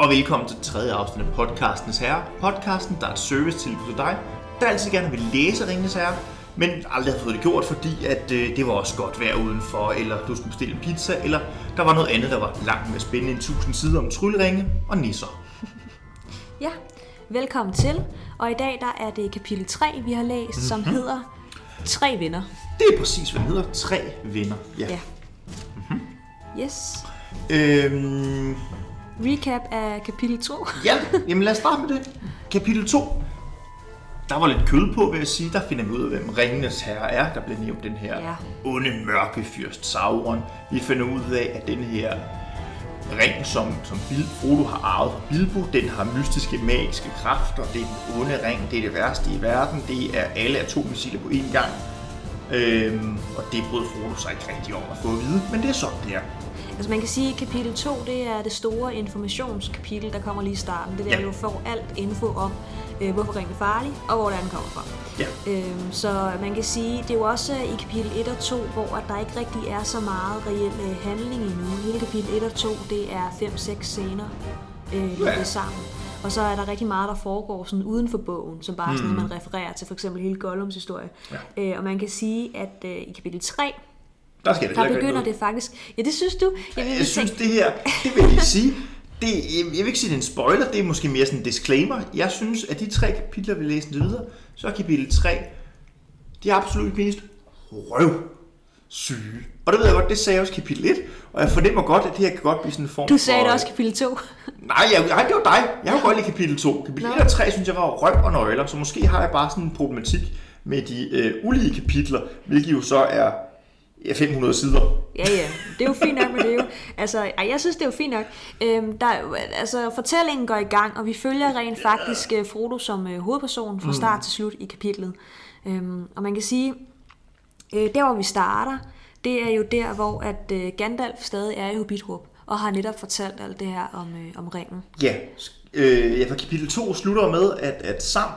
og velkommen til tredje afsnit af Podcastens Herre. Podcasten, der er et service til dig, der altid gerne vil læse Ringens Herre, men aldrig har fået det gjort, fordi at øh, det var også godt vejr udenfor, eller du skulle bestille en pizza, eller der var noget andet, der var langt mere spændende end 1000 sider om trylleringe og nisser. Ja, velkommen til. Og i dag der er det kapitel 3, vi har læst, mm-hmm. som hedder Tre venner. Det er præcis, hvad den hedder. Tre venner. Ja. Ja. Mm-hmm. Yes. Øhm, Recap af kapitel 2. ja, jamen lad os starte med det. Kapitel 2. Der var lidt kød på, vil jeg sige. Der finder vi ud af, hvem Ringenes Herre er. Der bliver nævnt den her Ja. onde mørke fyrst Sauron. Vi finder ud af, at den her ring, som, som Bil, Frodo har arvet fra Bilbo, den har mystiske, magiske kræfter. Det er den onde ring. Det er det værste i verden. Det er alle atommissiler på én gang. Øhm, og det brød Frodo sig ikke rigtig om at få at vide, men det er sådan, det er. Altså man kan sige, at kapitel 2, det er det store informationskapitel, der kommer lige i starten. Det er der, Ja. du får alt info om, øh, hvorfor ringen er farlig, og hvor den kommer fra. Ja. Øhm, så man kan sige, det er jo også i kapitel 1 og 2, hvor at der ikke rigtig er så meget reel øh, handling endnu. Hele kapitel 1 og 2, det er 5-6 scener øh, Ja. sammen. Og så er der rigtig meget, der foregår sådan uden for bogen, som bare sådan, Mm. noget, man refererer til, for eksempel hele Gollums historie. Ja. Øh, og man kan sige, at øh, i kapitel 3, Der skal det der begynder noget. det faktisk... Ja, det synes du? Jeg, vil Jeg synes, tænke- det her, det vil jeg sige, det, jeg vil ikke sige, det er en spoiler, det er måske mere sådan en disclaimer. Jeg synes, at de tre kapitler, vi læser videre, så er kapitel 3, de er absolut mest røv syge. Og det ved jeg godt, det sagde jeg også kapitel 1, og jeg fornemmer godt, at det her kan godt blive sådan en form Du sagde for... det også i kapitel 2. Nej, jeg, nej, det var dig. Jeg har godt lide kapitel 2. Kapitel Nå. 1 og 3 synes jeg var røv og nøgler, så måske har jeg bare sådan en problematik med de øh, ulige kapitler, hvilket jo så er ja, 500 sider. Ja, ja. Det er jo fint nok, men det jo... Altså, ej, jeg synes, det er jo fint nok. Øhm, der, er altså, fortællingen går i gang, og vi følger rent faktisk øh, Frodo som øh, hovedperson fra start til slut i kapitlet. Øhm, og man kan sige, øh, der hvor vi starter, det er jo der, hvor at øh, Gandalf stadig er i Hobbitrup, og har netop fortalt alt det her om, øh, om ringen. Ja, øh, ja for kapitel 2 slutter med, at, at Sam,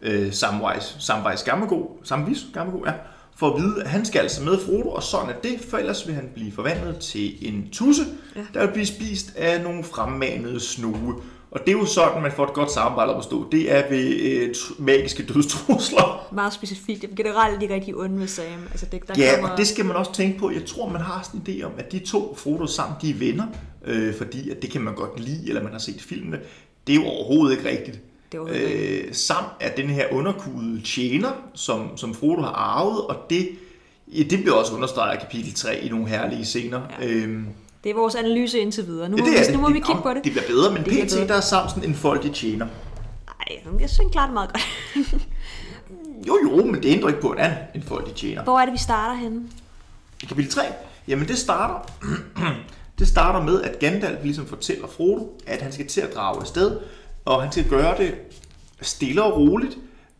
øh, Samwise, Samwise Gammegod, Samwise Gammegod, ja, får at vide, at han skal altså med Frodo, og sådan er det, for ellers vil han blive forvandlet til en tusse, ja. Der vil blive spist af nogle fremmanede snue. Og det er jo sådan, man får et godt samarbejde at stå. Det er ved øh, magiske dødstrusler. Meget specifikt. Det er generelt de rigtig onde med Sam. Altså, det, der Ja, kommer... og det skal man også tænke på. Jeg tror, man har sådan en idé om, at de to, Frodo og Sam, de er venner, øh, fordi at det kan man godt lide, eller man har set filmene. Det er jo overhovedet ikke rigtigt. Det ikke Øh, Sam er den her underkudede tjener, som, som Frodo har arvet, og det, ja, det bliver også understreget i kapitel 3 i nogle herlige scener. Ja. Øhm, Det er vores analyse indtil videre. Nu ja, må, det er vi, nu må det, vi kigge på det. Det bliver bedre, men Det pt. der er Sam sådan en foldig tjener. Nej, jeg synes, han klarer det meget godt. Jo, jo, men det ændrer ikke på, at han en foldig tjener. Hvor er det, vi starter henne? I kapitel 3, jamen det starter, det starter med, at Gandalf ligesom fortæller Frodo, at han skal til at drage afsted, og han skal gøre det stille og roligt.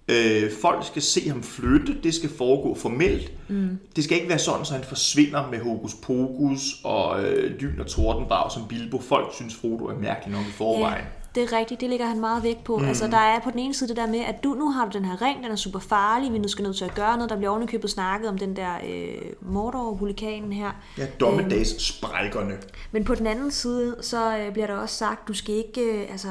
Øh, folk skal se ham flytte, det skal foregå formelt. Mm. Det skal ikke være sådan, så han forsvinder med hokus pokus og øh, lyn og tordenbrag som Bilbo. Folk synes, Frodo er mærkelig nok i forvejen. det er rigtigt. Det lægger han meget vægt på. Mm. Altså, der er på den ene side det der med, at du nu har du den her ring, den er super farlig, vi nu skal nødt til at gøre noget. Der bliver ovenikøbet snakket om den der øh, Mordor-vulikanen her. Ja, dommedags sprækkerne. Men på den anden side, så øh, bliver der også sagt, du skal ikke, øh, altså,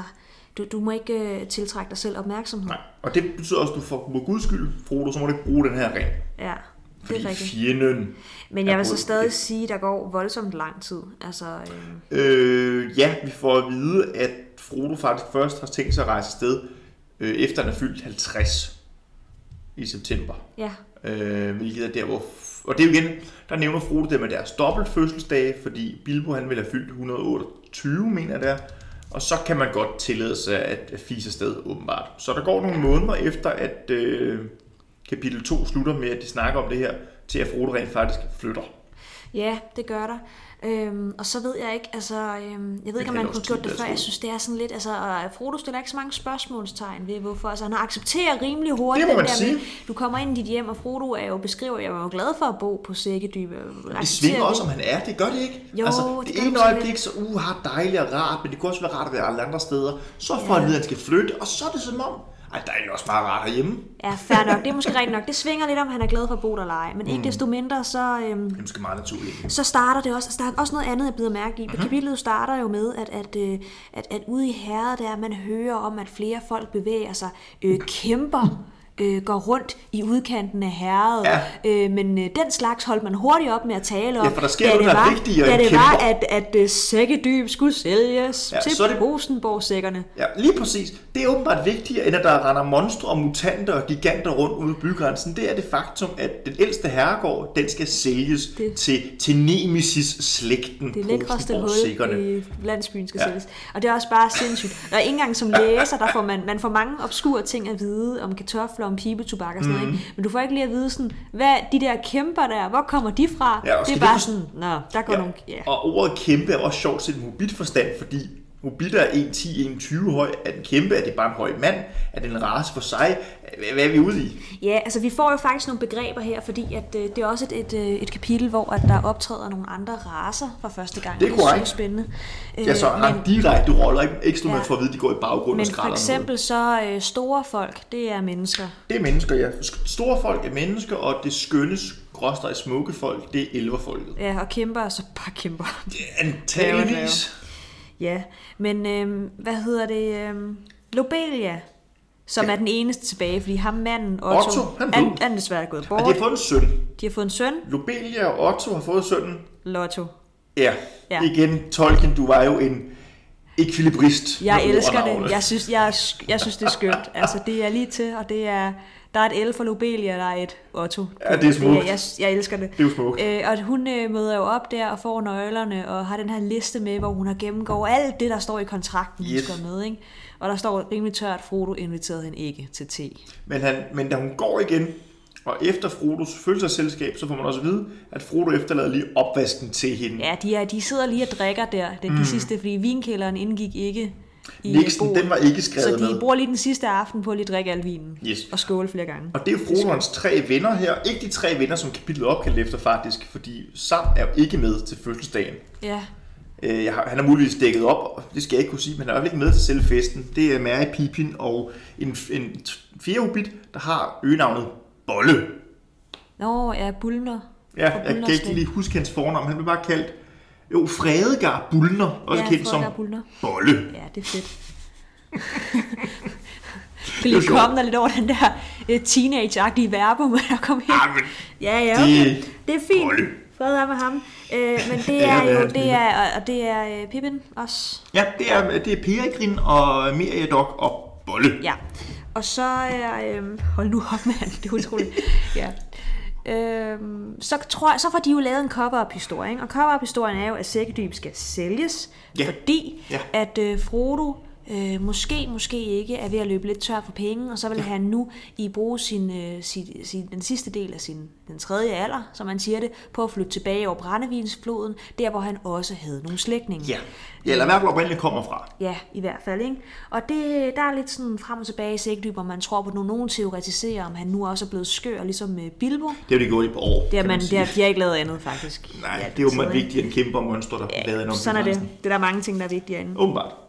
du, du må ikke øh, tiltrække dig selv opmærksomhed. Nej, og det betyder også, at du for må guds skyld, Frodo, så må du ikke bruge den her ring. Ja, det Fordi er rigtigt. fjenden Men jeg vil så stadig sige, at der går voldsomt lang tid. Altså, øh, Øh, ja, vi får at vide, at Frodo faktisk først har tænkt sig at rejse afsted, øh, efter han er fyldt 50 i september. ja, Øh, hvilket er der, hvor... Og det er jo igen, der nævner Frodo det med deres dobbelt fødselsdage, fordi Bilbo han vil have fyldt 128, mener jeg det er. Og så kan man godt tillade sig at fise sted åbenbart. Så der går nogle måneder efter, at øh, kapitel 2 slutter med, at de snakker om det her, til at Frodo rent faktisk flytter. Ja, det gør der. Øhm, og så ved jeg ikke, altså, øhm, jeg ved ikke, om man kunne gjort det før. Jeg synes, det er sådan lidt, altså, og Frodo stiller ikke så mange spørgsmålstegn ved, hvorfor. Altså, han accepterer rimelig hurtigt Det den der med, sige. du kommer ind i dit hjem, og Frodo er jo beskriver, jeg var jo glad for at bo på sækkedybe. Det svinger også, om han er. Det gør det ikke. Jo, altså, det det, ene øjeblik, så uh, har dejligt og rart, men det kunne også være rart at være alle andre steder. Så får han at vide, at han skal flytte, og så er det som om, Ej, der er jo også bare rart herhjemme. Ja, fair nok. Det er måske rigtigt nok. Det svinger lidt om, han er glad for at bo der ej. Men ikke desto mindre, så, øhm, Det er måske meget naturligt. så starter det også, der er også noget andet, jeg bider mærke i. Mhm. Mm-hmm. Kapitlet starter jo med, at, at, øh, at, at ude i herret der, man hører om, at flere folk bevæger sig, øh, kæmper, øh, går rundt i udkanten af herret. Ja. Øh, men øh, den slags holdt man hurtigt op med at tale om. Ja, for der sker da noget, der er vigtigere Da det var, at, at øh, sækkedyb skulle sælges Ja, til så det- Rosenborg-sækkerne. Ja, lige præcis. Det er åbenbart vigtigere, end at der render monstre og mutanter og giganter rundt ude på bygrænsen. Det er det faktum, at den ældste herregård, den skal sælges Det- til, til Nemesis-slægten Det lækreste hul i landsbyen skal ja. sælges. Og det er også bare sindssygt. Og ikke engang som læser, der får man, man får mange obskure ting at vide om kartofler, om pibetobak og sådan Mhm. noget. Ikke? Men du får ikke lige at vide sådan, hvad de der kæmper der, hvor kommer de fra? Ja, det er bare sådan, nå, der går Ja. nogle... Ja. Og ordet kæmpe er også sjovt set i hobbitforstand, fordi hobitter er 1,10-1,20 høj. Er den kæmpe? Er det bare en høj mand? Er det en race for sig? Hvad- er vi ude i? ja, altså vi får jo faktisk nogle begreber her, fordi at, øh, det er også et, et, øh, et kapitel, hvor at der optræder nogle andre raser for første gang. Det er Det er korrekt. så spændende. Ja, så Øh, har en direkte roller, ikke, ikke sådan, man Ja. får at vide, at de går i baggrunden og men skræller for noget. eksempel så øh, store folk, det er mennesker. Det er mennesker, ja. Store folk er mennesker, og det skønne, gråstrej smukke folk, det er elverfolket. Ja, og kæmper er så bare kæmper. Antageligvis. Ja, men øhm, hvad hedder det? Øhm, Lobelia, som Ja. er den eneste tilbage, fordi ham manden, Otto, Otto, han han, er desværre gået Og bort. de har fået en søn. De har fået en søn, Lobelia og Otto har fået sønnen. Lotto. Ja, Ja. igen, Tolkien, du var jo en ekvilibrist. Jeg elsker og det. Jeg synes, jeg, jeg synes, det er skønt. Altså, det er lige til, og det er... Der er et L for Lobelia, der er et Otto. Ja, det er smukt. jeg, jeg elsker det. Det er jo smukt. Øh, og hun øh, møder jo op der og får nøglerne, og har den her liste med, hvor hun har gennemgået alt det, der står i kontrakten, hun Yes. skal med. Ikke? Og der står rimelig tørt, Frodo inviterede hende ikke til te. Men, han, men da hun går igen, og efter Frodos følelsesselskab, så får man også at vide, at Frodo efterlader lige opvasken til hende. Ja, de, er, de sidder lige og drikker der, den mm. de sidste, fordi vinkælderen indgik ikke i Nixon, den var ikke skrevet Så de med. bruger lige den sidste aften på at lige drikke al vinen. Yes. Og skåle flere gange. Og det er jo Frodo og hans tre venner her. Ikke de tre venner, som kapitlet opkaldt efter faktisk, fordi Sam er jo ikke med til fødselsdagen. Ja, Øh, jeg har, han er muligvis dækket op, og det skal jeg ikke kunne sige, men han er ikke med til selve festen. Det er Mary Pippin og en, en fjerde hobbit, der har øgenavnet Bolle. Nå, ja, Bulner. Ja, jeg kan ikke lige huske hans fornavn. Han blev bare kaldt jo, Fredegar Bullner, også Ja, kendt som Fredegar Bullner. Bolle. Ja, det er fedt. kan Det lige komme der lidt over den der uh, teenage-agtige verbum, der kom ind. Ah, men Ja, ja, det- okay. Det er fint. Bolle. Fred er med ham. Øh, men det Ja, er jo, det? er, og det er uh, Pippin også. Ja, det er, det er Peregrin og Meriadoc og Bolle. Ja. Og så er... Øhm, hold nu op, mand. Det er utroligt. ja. Øhm, så, tror så får de jo lavet en cover-up-historie. Og cover-up-historien er jo, at Sækkedyb skal sælges, Ja. fordi Ja. at øh, Frodo øh, måske, måske ikke er ved at løbe lidt tør for penge, og så vil han nu i bruge sin, øh, sin, sin, den sidste del af sin den tredje alder, som man siger det, på at flytte tilbage over Brændevinsfloden, der hvor han også havde nogle slægtninge. Ja, ja eller i hvert fald oprindeligt kommer fra. Ja, i hvert fald, ikke? Og det, der er lidt sådan frem og tilbage i sækdyb, man tror på, at nogen teoretiserer, om han nu også er blevet skør, ligesom med Bilbo. Det har jo de gået i på år, Det er man, sige. det er, de har ikke lavet andet, faktisk. Nej, Ja, det er jo vigtigt end kæmper monstre, der ja, lavet en Sådan er det. Det er der mange ting, der er vigtigere end. Åbenbart.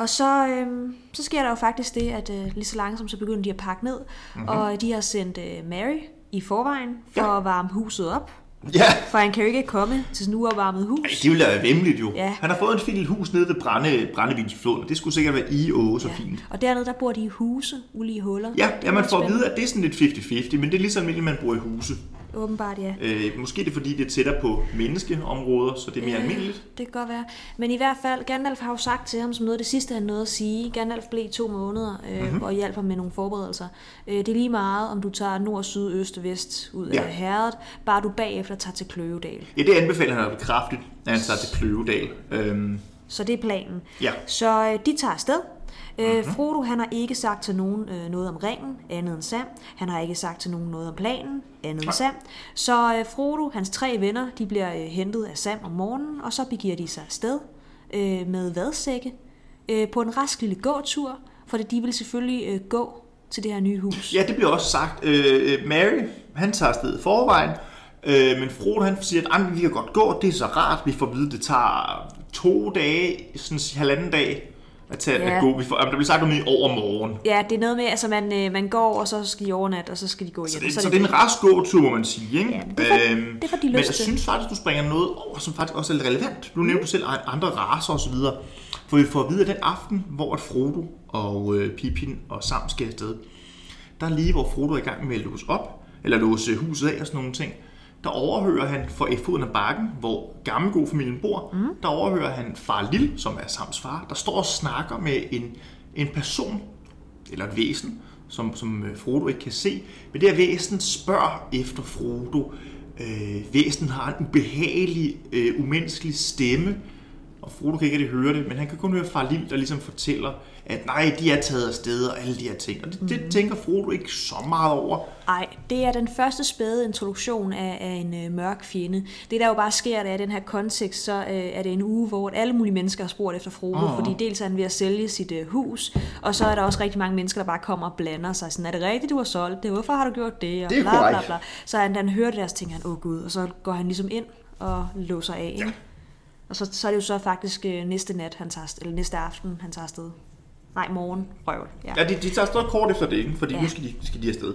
Og så, øhm, så sker der jo faktisk det, at øh, lige så langsomt så begynder de at pakke ned, mm-hmm. og de har sendt øh, Mary i forvejen for Ja. at varme huset op. Ja, For han kan jo ikke komme til sådan en uopvarmet hus. Ej, det ville da være vemmeligt jo. Ja. Han har fået et fint hus nede ved Brænde, Brændevinsfloden. Det skulle sikkert være i og så Ja. fint. Og dernede, der bor de i huse, ulige huller. Ja, Det ja, man får at vide, at det er sådan lidt 50-50, men det er lige så almindeligt, man bor i huse. Åbenbart, ja. Øh, måske er det fordi, det er tættere på menneskeområder, så det er mere almindeligt. Det kan godt være. Men i hvert fald, Gandalf har jo sagt til ham, som noget af det sidste, han nåede at sige. Gandalf blev i to måneder øh, Mhm. mm-hmm. og hjalp ham med nogle forberedelser. Øh, det er lige meget, om du tager nord, syd, øst og vest ud Ja. af herredet, bare du bagefter tager til Kløvedal. Ja, det anbefaler han kraftigt, at han tager til Kløvedal. Øhm, Så det er planen. ja, Så øh, de tager afsted. Øh, Mhm. mm-hmm. Frodo han har ikke sagt til nogen øh, noget om ringen, andet end Sam. Han har ikke sagt til nogen noget om planen, andet end Sam. Så øh, Frodo, hans tre venner, de bliver øh, hentet af Sam om morgenen, og så begiver de sig afsted øh, med vadsække øh, på en rask lille gåtur, for de vil selvfølgelig øh, gå til det her nye hus. ja det bliver også sagt. Øh, Mary, han tager afsted forvejen, øh, men Frodo han siger, at "Ej, vi kan godt gå, det er så rart. Vi får at vide, at det tager to dage, sådan halvanden dag, At, tage, Ja. at gå. Vi får, jamen, der bliver sagt om i overmorgen. Ja, det er noget med, altså man, øh, man går, og så skal de overnatte, og så skal de gå Så igen. det, så det er en rask gåtur, må man sige. Ikke? Ja, men det for- Øhm, det for de Men jeg synes faktisk, du springer noget over, som faktisk også er lidt relevant. Nu nævnte du selv andre raser osv. For vi får at vide, at den aften, hvor at Frodo og øh, Pippin og Sam skal afsted, der er lige, hvor Frodo er i gang med at låse op, eller låse huset af og sådan nogle ting, der overhører han for foden af bakken, hvor gammelgod familien bor, mm. der overhører han far Lille, som er Sams far, der står og snakker med en, en person, eller et væsen, som, som øh, Frodo ikke kan se. Men det her væsen spørger efter Frodo. Øh, væsenet har en ubehagelig, øh, umenneskelig stemme, og Frodo kan ikke rigtig høre det, men han kan kun høre far Lille, der ligesom fortæller, at nej, de er taget afsted og alle de her ting. Og det, det tænker Frodo ikke så meget over. Nej, det er den første spæde introduktion af, af en øh, mørk fjende. Det der jo bare sker, det er i den her kontekst, så øh, er det en uge, hvor alle mulige mennesker har spurgt efter Frodo, Åh. fordi dels er han ved at sælge sit øh, hus, og så er der også rigtig mange mennesker, der bare kommer og blander sig. Sådan, er det rigtigt, du har solgt det? Hvorfor har du gjort det? Og Det er bla, bla, bla. Så han, han hører det der, så tænker han, åh gud, og så går han ligesom ind og låser af. Ikke? Og så, så er det jo så faktisk øh, næste nat, han tager, eller næste aften, han tager afsted. Nej, morgen. Røvl. Ja. Ja, de, de tager stadig kort efter det, ikke? fordi ja. Nu skal de, skal de afsted.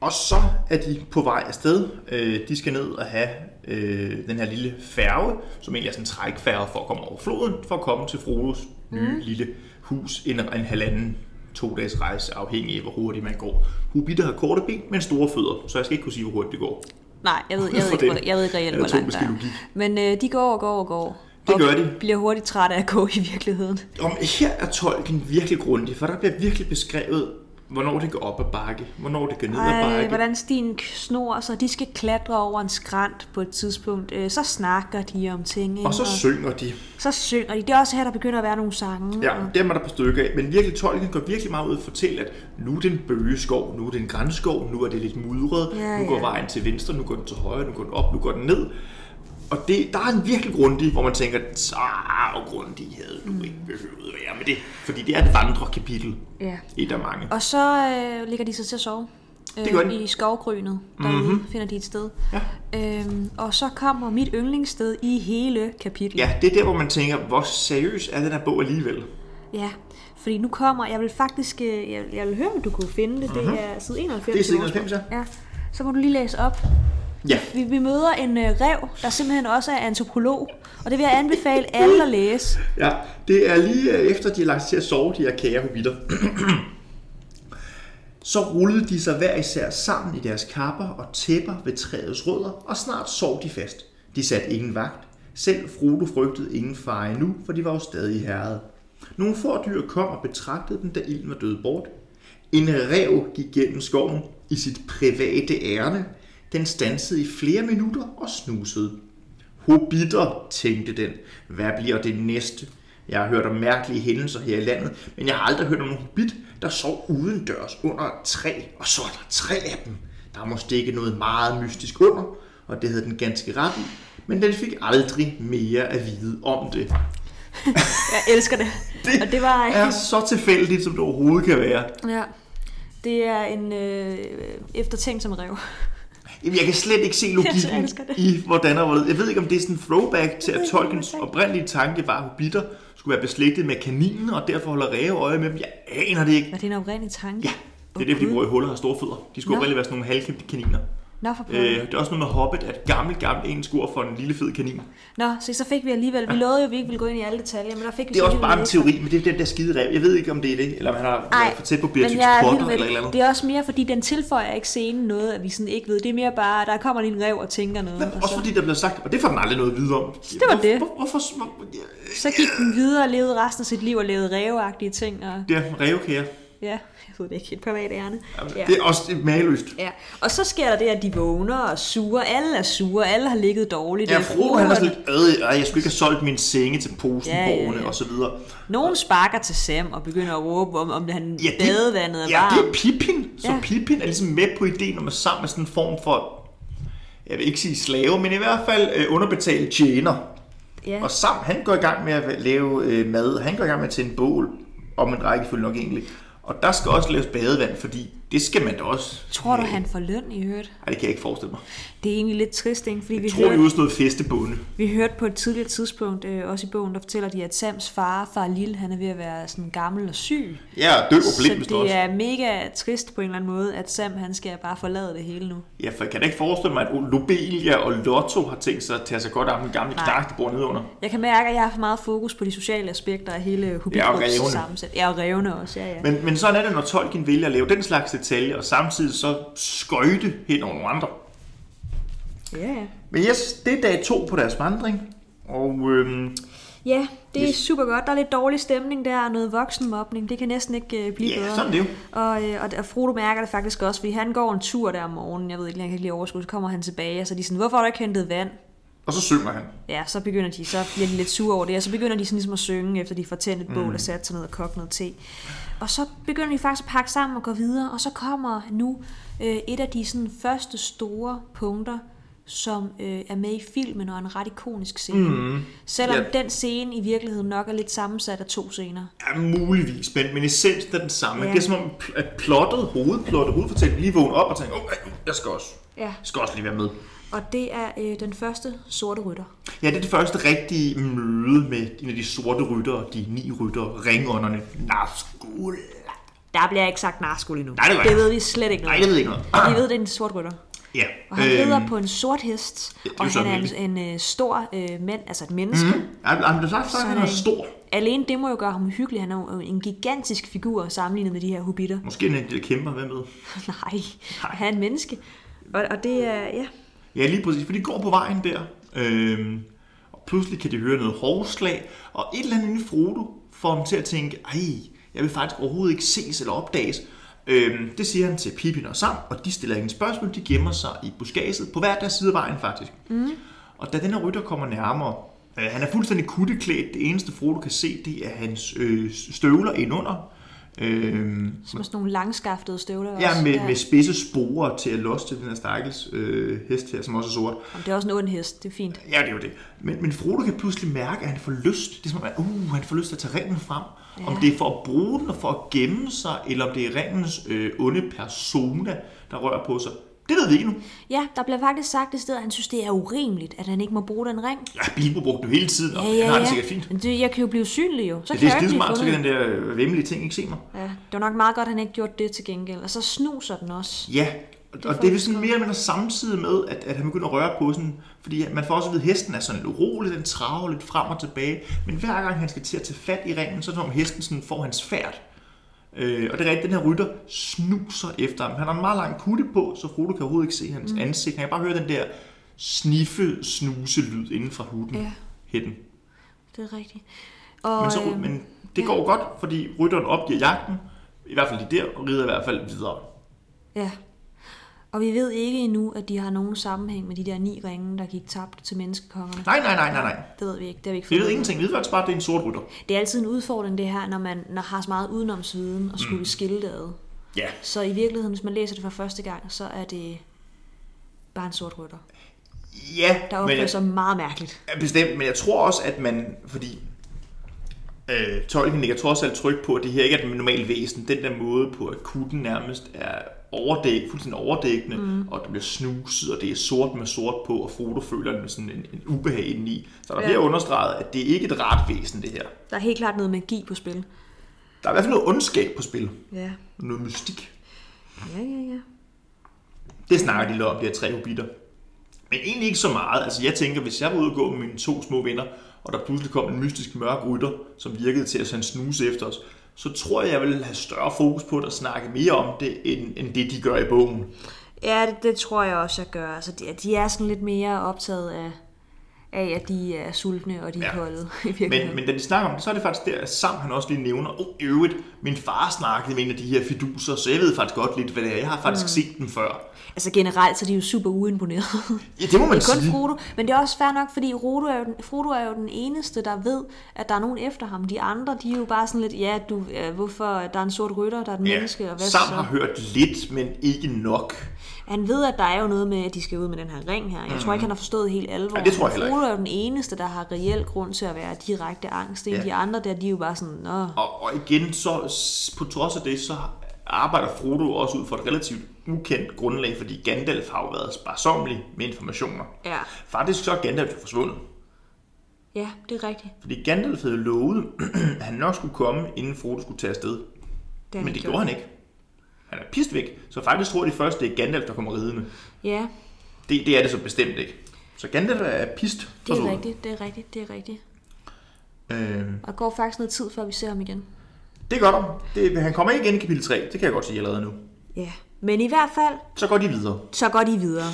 Og så er de på vej afsted. Øh, de skal ned og have øh, den her lille færge, som egentlig er sådan en trækfærge for at komme over floden, for at komme til Frodos nye lille hus, en, en halvanden to dages rejse, afhængig af hvor hurtigt man går. Hobitter har korte ben, men store fødder, så jeg skal ikke kunne sige, hvor hurtigt det går. Nej, jeg ved, jeg ved, ikke, hvor, jeg ved ikke reelt, hvor langt der er. Men øh, de går og går og går. Det og gør de. bliver hurtigt trætte af at gå i virkeligheden. Om her er tolken virkelig grundig, for der bliver virkelig beskrevet, hvornår det går op ad bakke, hvornår det går ned ad Ej, bakke. hvordan stien snor, så de skal klatre over en skrant på et tidspunkt. Øh, så snakker de om ting. ikke? Og så synger de. så synger de. Det er også her, der begynder at være nogle sange. Ja, og- dem er der på stykker af. Men virkelig, tolken går virkelig meget ud og fortælle, at nu er det en bøgeskov, nu er det en grænskov, nu er det lidt mudret, Ja, nu går ja. vejen til venstre, nu går den til højre, nu går den op, nu går den ned. Og det, der er en virkelig grundig, hvor man tænker, så grundig havde du ikke behøvet at være med det. Fordi det er et vandrekapitel, ja. et af mange. Og så øh, ligger de sig til at sove. Øh, Det gør de. I skovgrynet. Derude mm-hmm. finder de et sted. Ja. Øhm, og så kommer mit yndlingssted i hele kapitlet. Ja, det er der, hvor man tænker, hvor seriøs er den her bog alligevel? Ja, fordi nu kommer, jeg vil faktisk, øh, jeg, jeg vil høre, om du kunne finde det, det er side 91. Mhm. Det er side i vores 91, bog. ja. Så må du lige læse op. Ja, Vi, vi møder en øh, rev, der simpelthen også er antropolog, og det vil jeg anbefale alle at læse. Ja, det er lige øh, efter, de har lagt sig til at sove, de her kære hobitter. Så rullede de sig hver især sammen i deres kapper og tæpper ved træets rødder, og snart sov de fast. De satte ingen vagt. Selv Frodo frygtede ingen fare endnu, for de var jo stadig i herred. Nogle få dyr kom og betragtede dem, da ilden var død bort. En rev gik gennem skoven i sit private ærne. Den stansede i flere minutter og snusede. Hobitter, tænkte den. Hvad bliver det næste? Jeg har hørt om mærkelige hændelser her i landet, men jeg har aldrig hørt om nogen hobbit, der sov udendørs under et træ, og så er der tre af dem. Der må stikke noget meget mystisk under, og det havde den ganske ret i, men den fik aldrig mere at vide om det. Jeg elsker det. Det og det var, er så tilfældigt, som det overhovedet kan være. ja, det er en øh, eftertænkt som rev. Jamen, jeg kan slet ikke se logikken det. i, hvordan og hvorledes. Jeg ved ikke, om det er sådan en throwback til, at Tolkiens det oprindelige tanke var, at hobitter skulle være beslægtet med kaninen, og derfor holder ræve øje med dem. Jeg aner det ikke. Var det en oprindelig tanke? Ja, det er det, fordi de bor i huller og store fødder. De skulle oprindeligt være sådan nogle halvkæmpe kaniner. Nå, for Øh, det er også noget med Hobbit, at gammel, gammel engelsk ord for en lille fed kanin. Nå, så, så fik vi alligevel, vi lovede jo, at vi ikke ville gå ind i alle detaljer, men der fik vi Det er så også bare en teori, men det er den der skide rev. Jeg ved ikke, om det er det, eller om han har Ej, været for tæt på Beatrix er Potter eller et eller det. andet. Det er også mere, fordi den tilføjer ikke scenen noget, at vi sådan ikke ved. Det er mere bare, der kommer lige en rev og tænker noget. Men og også så, fordi der bliver sagt, og det får den aldrig noget at vide om. Det var det. Hvor, hvorfor, hvor, så gik den videre og levede resten af sit liv og lavede ræveagtige ting. Og, det er revkære. ja, jeg ved det ikke, et privat ærne. Ja. Det er også det mageløst. Ja, og så sker der det, at de vågner og sure. Alle er sure, alle har ligget dårligt. Ja, Øh, Frodo han er sådan lidt, øh, jeg skulle ikke have solgt min senge til posen, Ja, ja, ja. og så videre. Nogen sparker til Sam og begynder at råbe om, om det han Ja, ja, badevandet er ja, varmt. det er Pippin. Så Ja. Pippin er ligesom med på ideen om at sammen med sådan en form for, jeg vil ikke sige slave, men i hvert fald øh, underbetalt tjener. Ja. Og Sam, han går i gang med at lave øh, mad. Han går i gang med at tænde bål, om en rækkefølge nok egentlig. Og der skal også laves badevand, fordi det skal man da også. Tror du, han får løn i øvrigt? Nej, det kan jeg ikke forestille mig. Det er egentlig lidt trist, ikke? Fordi vi Jeg tror, vi hørte, er ude sådan noget festebunde. vi hørte på et tidligere tidspunkt, øh, også i bogen, der fortæller de, at Sams far, far Lille, han er ved at være sådan gammel og syg. Ja, og dø og Så blind, hvis det også. er mega trist på en eller anden måde, at Sam han skal bare forlade det hele nu. Ja, for jeg kan da ikke forestille mig, at Lobelia og Lotto har tænkt sig at tage sig godt af den gamle knark, der bor nede under. Jeg kan mærke, at jeg har for meget fokus på de sociale aspekter af hele Ja, og rævene. sammensæt. Ja, og revne også, ja, ja. Men, men sådan er det, når Tolkien vælger at lave den slags detaljer, og samtidig så skøjte hen over nogle andre. Ja, ja. Men yes, det er dag to på deres vandring. Og øhm, Ja, det er Yes. super godt. Der er lidt dårlig stemning der, og noget voksenmobning. Det kan næsten ikke øh, blive ja, bedre. sådan det jo. Og, øh, og, og Frodo mærker det faktisk også, fordi han går en tur der om morgenen. Jeg ved ikke, han kan ikke lige overskue. Så kommer han tilbage, og så er de sådan, hvorfor har du ikke hentet vand? Og så synger han. Ja, så begynder de, så bliver de lidt sure over det, og så begynder de sådan ligesom at synge, efter de får tændt et bål Mm. og sat sig ned og kogt noget te. Og så begynder de faktisk at pakke sammen og gå videre, og så kommer nu øh, et af de sådan, første store punkter, som øh, er med i filmen og en ret ikonisk scene. Mm. Selvom Ja. den scene i virkeligheden nok er lidt sammensat af to scener. Ja, muligvis, men, men essensen er den samme. Ja. Ja. Det er som om, at plottet, hovedplottet, hovedfortællingen lige vågner op og tænker, oh, jeg skal også, Ja. jeg skal også lige være med. Og det er øh, den første sorte rytter. Ja, det er det første rigtige møde med en af de sorte ryttere, de ni ryttere, ringånderne, Nazgul. Der bliver ikke sagt narskul endnu. Nej, det det ved vi slet ikke Nej, noget. jeg ved ikke noget. Vi ved, det er en sort rytter. Ja, Og han øhm, rider på en sort hest, ja, det og han er en, en øh, stor øh, mand, altså et menneske. Mm. Han, han, sagt, så, Så han er stor. Alene det må jo gøre ham hyggelig. Han er jo en gigantisk figur sammenlignet med de her hobitter. Måske en enkelt kæmper, hvad med? Nej, han er en menneske. Og, og det er, ja, Ja, lige præcis, for de går på vejen der, øhm, og pludselig kan de høre noget hovslag, og et eller andet inde i Frodo får dem til at tænke, ej, jeg vil faktisk overhovedet ikke ses eller opdages. Øhm, det siger han til Pippin og Sam, og de stiller ingen spørgsmål, de gemmer sig i buskaget på hver deres side af vejen faktisk. Mm. Og da den her rytter kommer nærmere, øh, han er fuldstændig kutteklædt, det eneste Frodo kan se, det er hans øh, støvler indunder. Øhm, som sådan nogle langskaftede støvler også. ja, med, med spidse sporer til at losse til den her stakkels øh, hest her, som også er sort. Jamen, det er også en ond hest, det er fint. Ja, det er jo det. Men, men Frodo kan pludselig mærke, at han får lyst. Det er som om, at uh, han får lyst til at tage ringen frem. Ja. Om det er for at bruge den og for at gemme sig, eller om det er ringens øh, onde persona, der rører på sig. Det ved vi ikke nu. Ja, der bliver faktisk sagt i stedet, at han synes, det er urimeligt, at han ikke må bruge den ring. Ja, Bilbo brugte det hele tiden, og Ja, han ja, har det ja. sikkert fint. Men det, jeg kan jo blive synlig jo. Så Ja, det er blive skidesmart, så kan den der øh, vemmelige ting ikke se mig. Ja, det var nok meget godt, at han ikke gjorde det til gengæld. Og så snuser den også. Ja, og det, og det er vi sådan mere eller mindre samtidig med, at, at han begynder at røre på sådan, fordi man får også at vide, at hesten er sådan lidt urolig, den traver lidt frem og tilbage, men hver gang han skal til at tage fat i ringen, så er det som om hesten sådan får hans færd. Øh, og det er rigtigt, den her rytter snuser efter ham. Han har en meget lang kutte på, så Frodo kan overhovedet ikke se hans mm. ansigt. Han kan bare høre den der sniffe, snuse lyd inden fra huden. Ja. Hætten. Det er rigtigt. Og, Men, så, øhm, men det ja. går godt, fordi rytteren opgiver jagten, i hvert fald de der, og rider i hvert fald videre. Ja. Og vi ved ikke endnu, at de har nogen sammenhæng med de der ni ringe, der gik tabt til menneskekongerne. Nej, nej, nej, nej, nej. Det ved vi ikke. Det har vi ikke Vi ved fundet. ingenting. Vi ved faktisk bare, at det er en sort rytter. Det er altid en udfordring, det her, når man når har så meget udenomsviden og skulle mm. skille det ad. Ja. Så i virkeligheden, hvis man læser det for første gang, så er det bare en sort rytter, Ja, der men opfører jeg, sig meget mærkeligt. Ja, Bestemt, men jeg tror også, at man, fordi øh, Tolkien lægger trods alt tryk på, at det her ikke er den normale væsen. Den der måde på, at kutten nærmest er overdækket, fuldstændig overdækkende, mm. og der bliver snuset, og det er sort med sort på, og Frodo føler en, sådan en, en ubehag indeni. Så der Ja. bliver understreget, at det ikke er et rart væsen, det her. Der er helt klart noget magi på spil. Der er i hvert fald noget ondskab på spil. Ja. Noget mystik. Ja, ja, ja. Det snakker de lidt om, de her tre hobitter. Men egentlig ikke så meget. Altså jeg tænker, hvis jeg var ude og gå med mine to små venner, og der pludselig kom en mystisk mørk rytter, som virkede til at sende snuse efter os, så tror jeg, jeg vil have større fokus på det og snakke mere om det, end, end det de gør i bogen. Ja, det, det tror jeg også, jeg gør. Altså, de, de er sådan lidt mere optaget af, af at de er sultne og de er Ja. kolde. I. Men, men da de snakker om det, så er det faktisk der, at Sam han også lige nævner, oh, øvrigt, min far snakkede med en af de her fiduser, så jeg ved faktisk godt lidt, hvad det er. Jeg har faktisk mm. set dem før. Altså generelt, så er de jo super uimponerede. Ja, det må man Det er kun sige. Frodo, men det er også fair nok, fordi Frodo er, jo den, Frodo er jo den eneste, der ved, at der er nogen efter ham. De andre, de er jo bare sådan lidt, ja, du, ja hvorfor der er en sort rytter, der er et Ja, menneske, og hvad Sam så? har hørt lidt, men ikke nok. Han ved, at der er jo noget med, at de skal ud med den her ring her. Jeg tror ikke, han har forstået helt alvor. Nej, det tror jeg heller Frodo er jo den eneste, der har reelt grund til at være direkte angst. Ja. Ja. De andre der, de er jo bare sådan, nå, Og, og igen, så på trods af det, så arbejder Frodo også ud for et relativt ukendt grundlag, fordi Gandalf har jo været sparsomlig med informationer. Ja. Faktisk så er Gandalf forsvundet. Ja, det er rigtigt. Fordi Gandalf havde lovet, at han nok skulle komme, inden Frodo skulle tage afsted. Det Men det gjorde han ikke. Han er pist væk. Så faktisk tror de først, det er Gandalf, der kommer ridende. Ja, Det, det er det så bestemt ikke. Så Gandalf er pist det er rigtigt, det er rigtigt, det er rigtigt. Øh, Og der går faktisk noget tid, før vi ser ham igen. det gør der. Det, han kommer ikke igen i kapitel 3. Det kan jeg godt sige allerede nu. Ja. Men i hvert fald, Så går de videre. så går de videre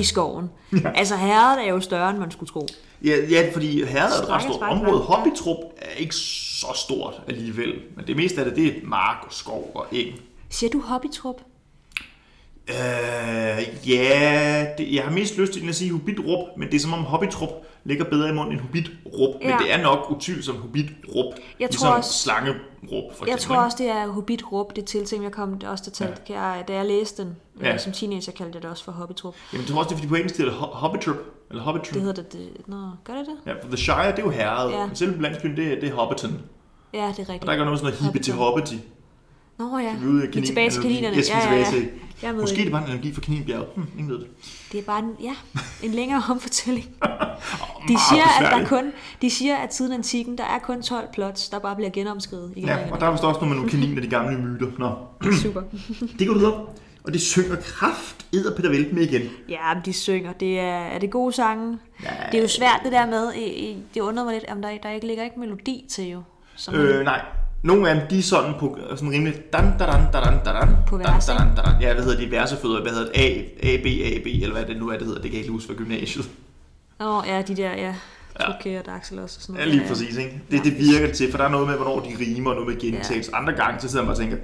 i skoven. Ja. Altså herret er jo større, end man skulle tro. Ja, ja fordi herret er et ret stort område. faktisk. Hobbitrup er ikke så stort alligevel. Men det meste af det, det er mark og skov og eng. Siger du Hobbitrup? Øh, ja, det, jeg har mest lyst til at sige Hobbitrup, men det er som om Hobbitrup ligger bedre i munden end Hobbitrup. Ja. Men det er nok utvivlsomt Hobbitrup. Jeg ligesom tror også- Slangerup, for Jeg eksempel. tror også, det er Hobbitrup, det tiltænkt, jeg kom også til, ja. jeg, da jeg læste den. Ja. Ja. Som teenager kaldte jeg det også for Hobbitrup. Jamen, det tror også, det er fordi på engelsk det er Ho- Hobbitrup. Eller Hobbitrup. Det hedder det, det Nå, gør det det? Ja, for The Shire, det er jo herret. Ja. Men selve landsbyen, det er, det er Hobbiton. Ja, det er Og rigtigt. der er noget sådan noget hippe til. Hobbity. Nå ja, Vi ude af vi er tilbage til kanin- kaninerne. Yes, vi ja, ja, til. Jeg med Måske er det bare en analogi for kaninbjerget. Hm, ingen ved det. Det er bare en, ja, en længere omfortælling. De siger, at der kun, de siger, at siden antikken, der er kun 12 plots, der bare bliver genomskrevet igen. Ja, igen og der er vist også noget med nogle kaniner, de gamle myter. Nå, Super. det går videre. Og det synger kraft edder Peter Velt med igen. Ja, men de synger. Det er, er det gode sange? Ja. Det er jo svært det der med, i, det undrer mig lidt, om der, der ikke ligger ikke melodi til jo. Som Øh, nej. Nogle af dem, de er sådan på sådan rimelig dan, dan, dan, dan, dan, dan, På dan, dan, dan, dan. Ja, hvad hedder de? Versefødder. Hvad hedder det? A, A, B, A, B, eller hvad det nu er, det hedder. Det kan jeg ikke huske fra gymnasiet. Åh, ja, de der, ja, Ja. Trukke og Daxel også og sådan Ja, noget. lige præcis, ikke? Det, det virker til, for der er noget med, hvornår de rimer, og noget med gentagelse. Ja. Andre gange, så sidder man og tænker,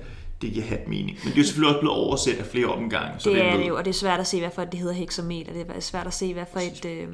det kan have mening. Men det er jo selvfølgelig også blevet oversat af flere omgange. Så Det er det jo, og det er svært at se, hvad for det hedder hexameter. Det er svært at se, hvad for, et, øh,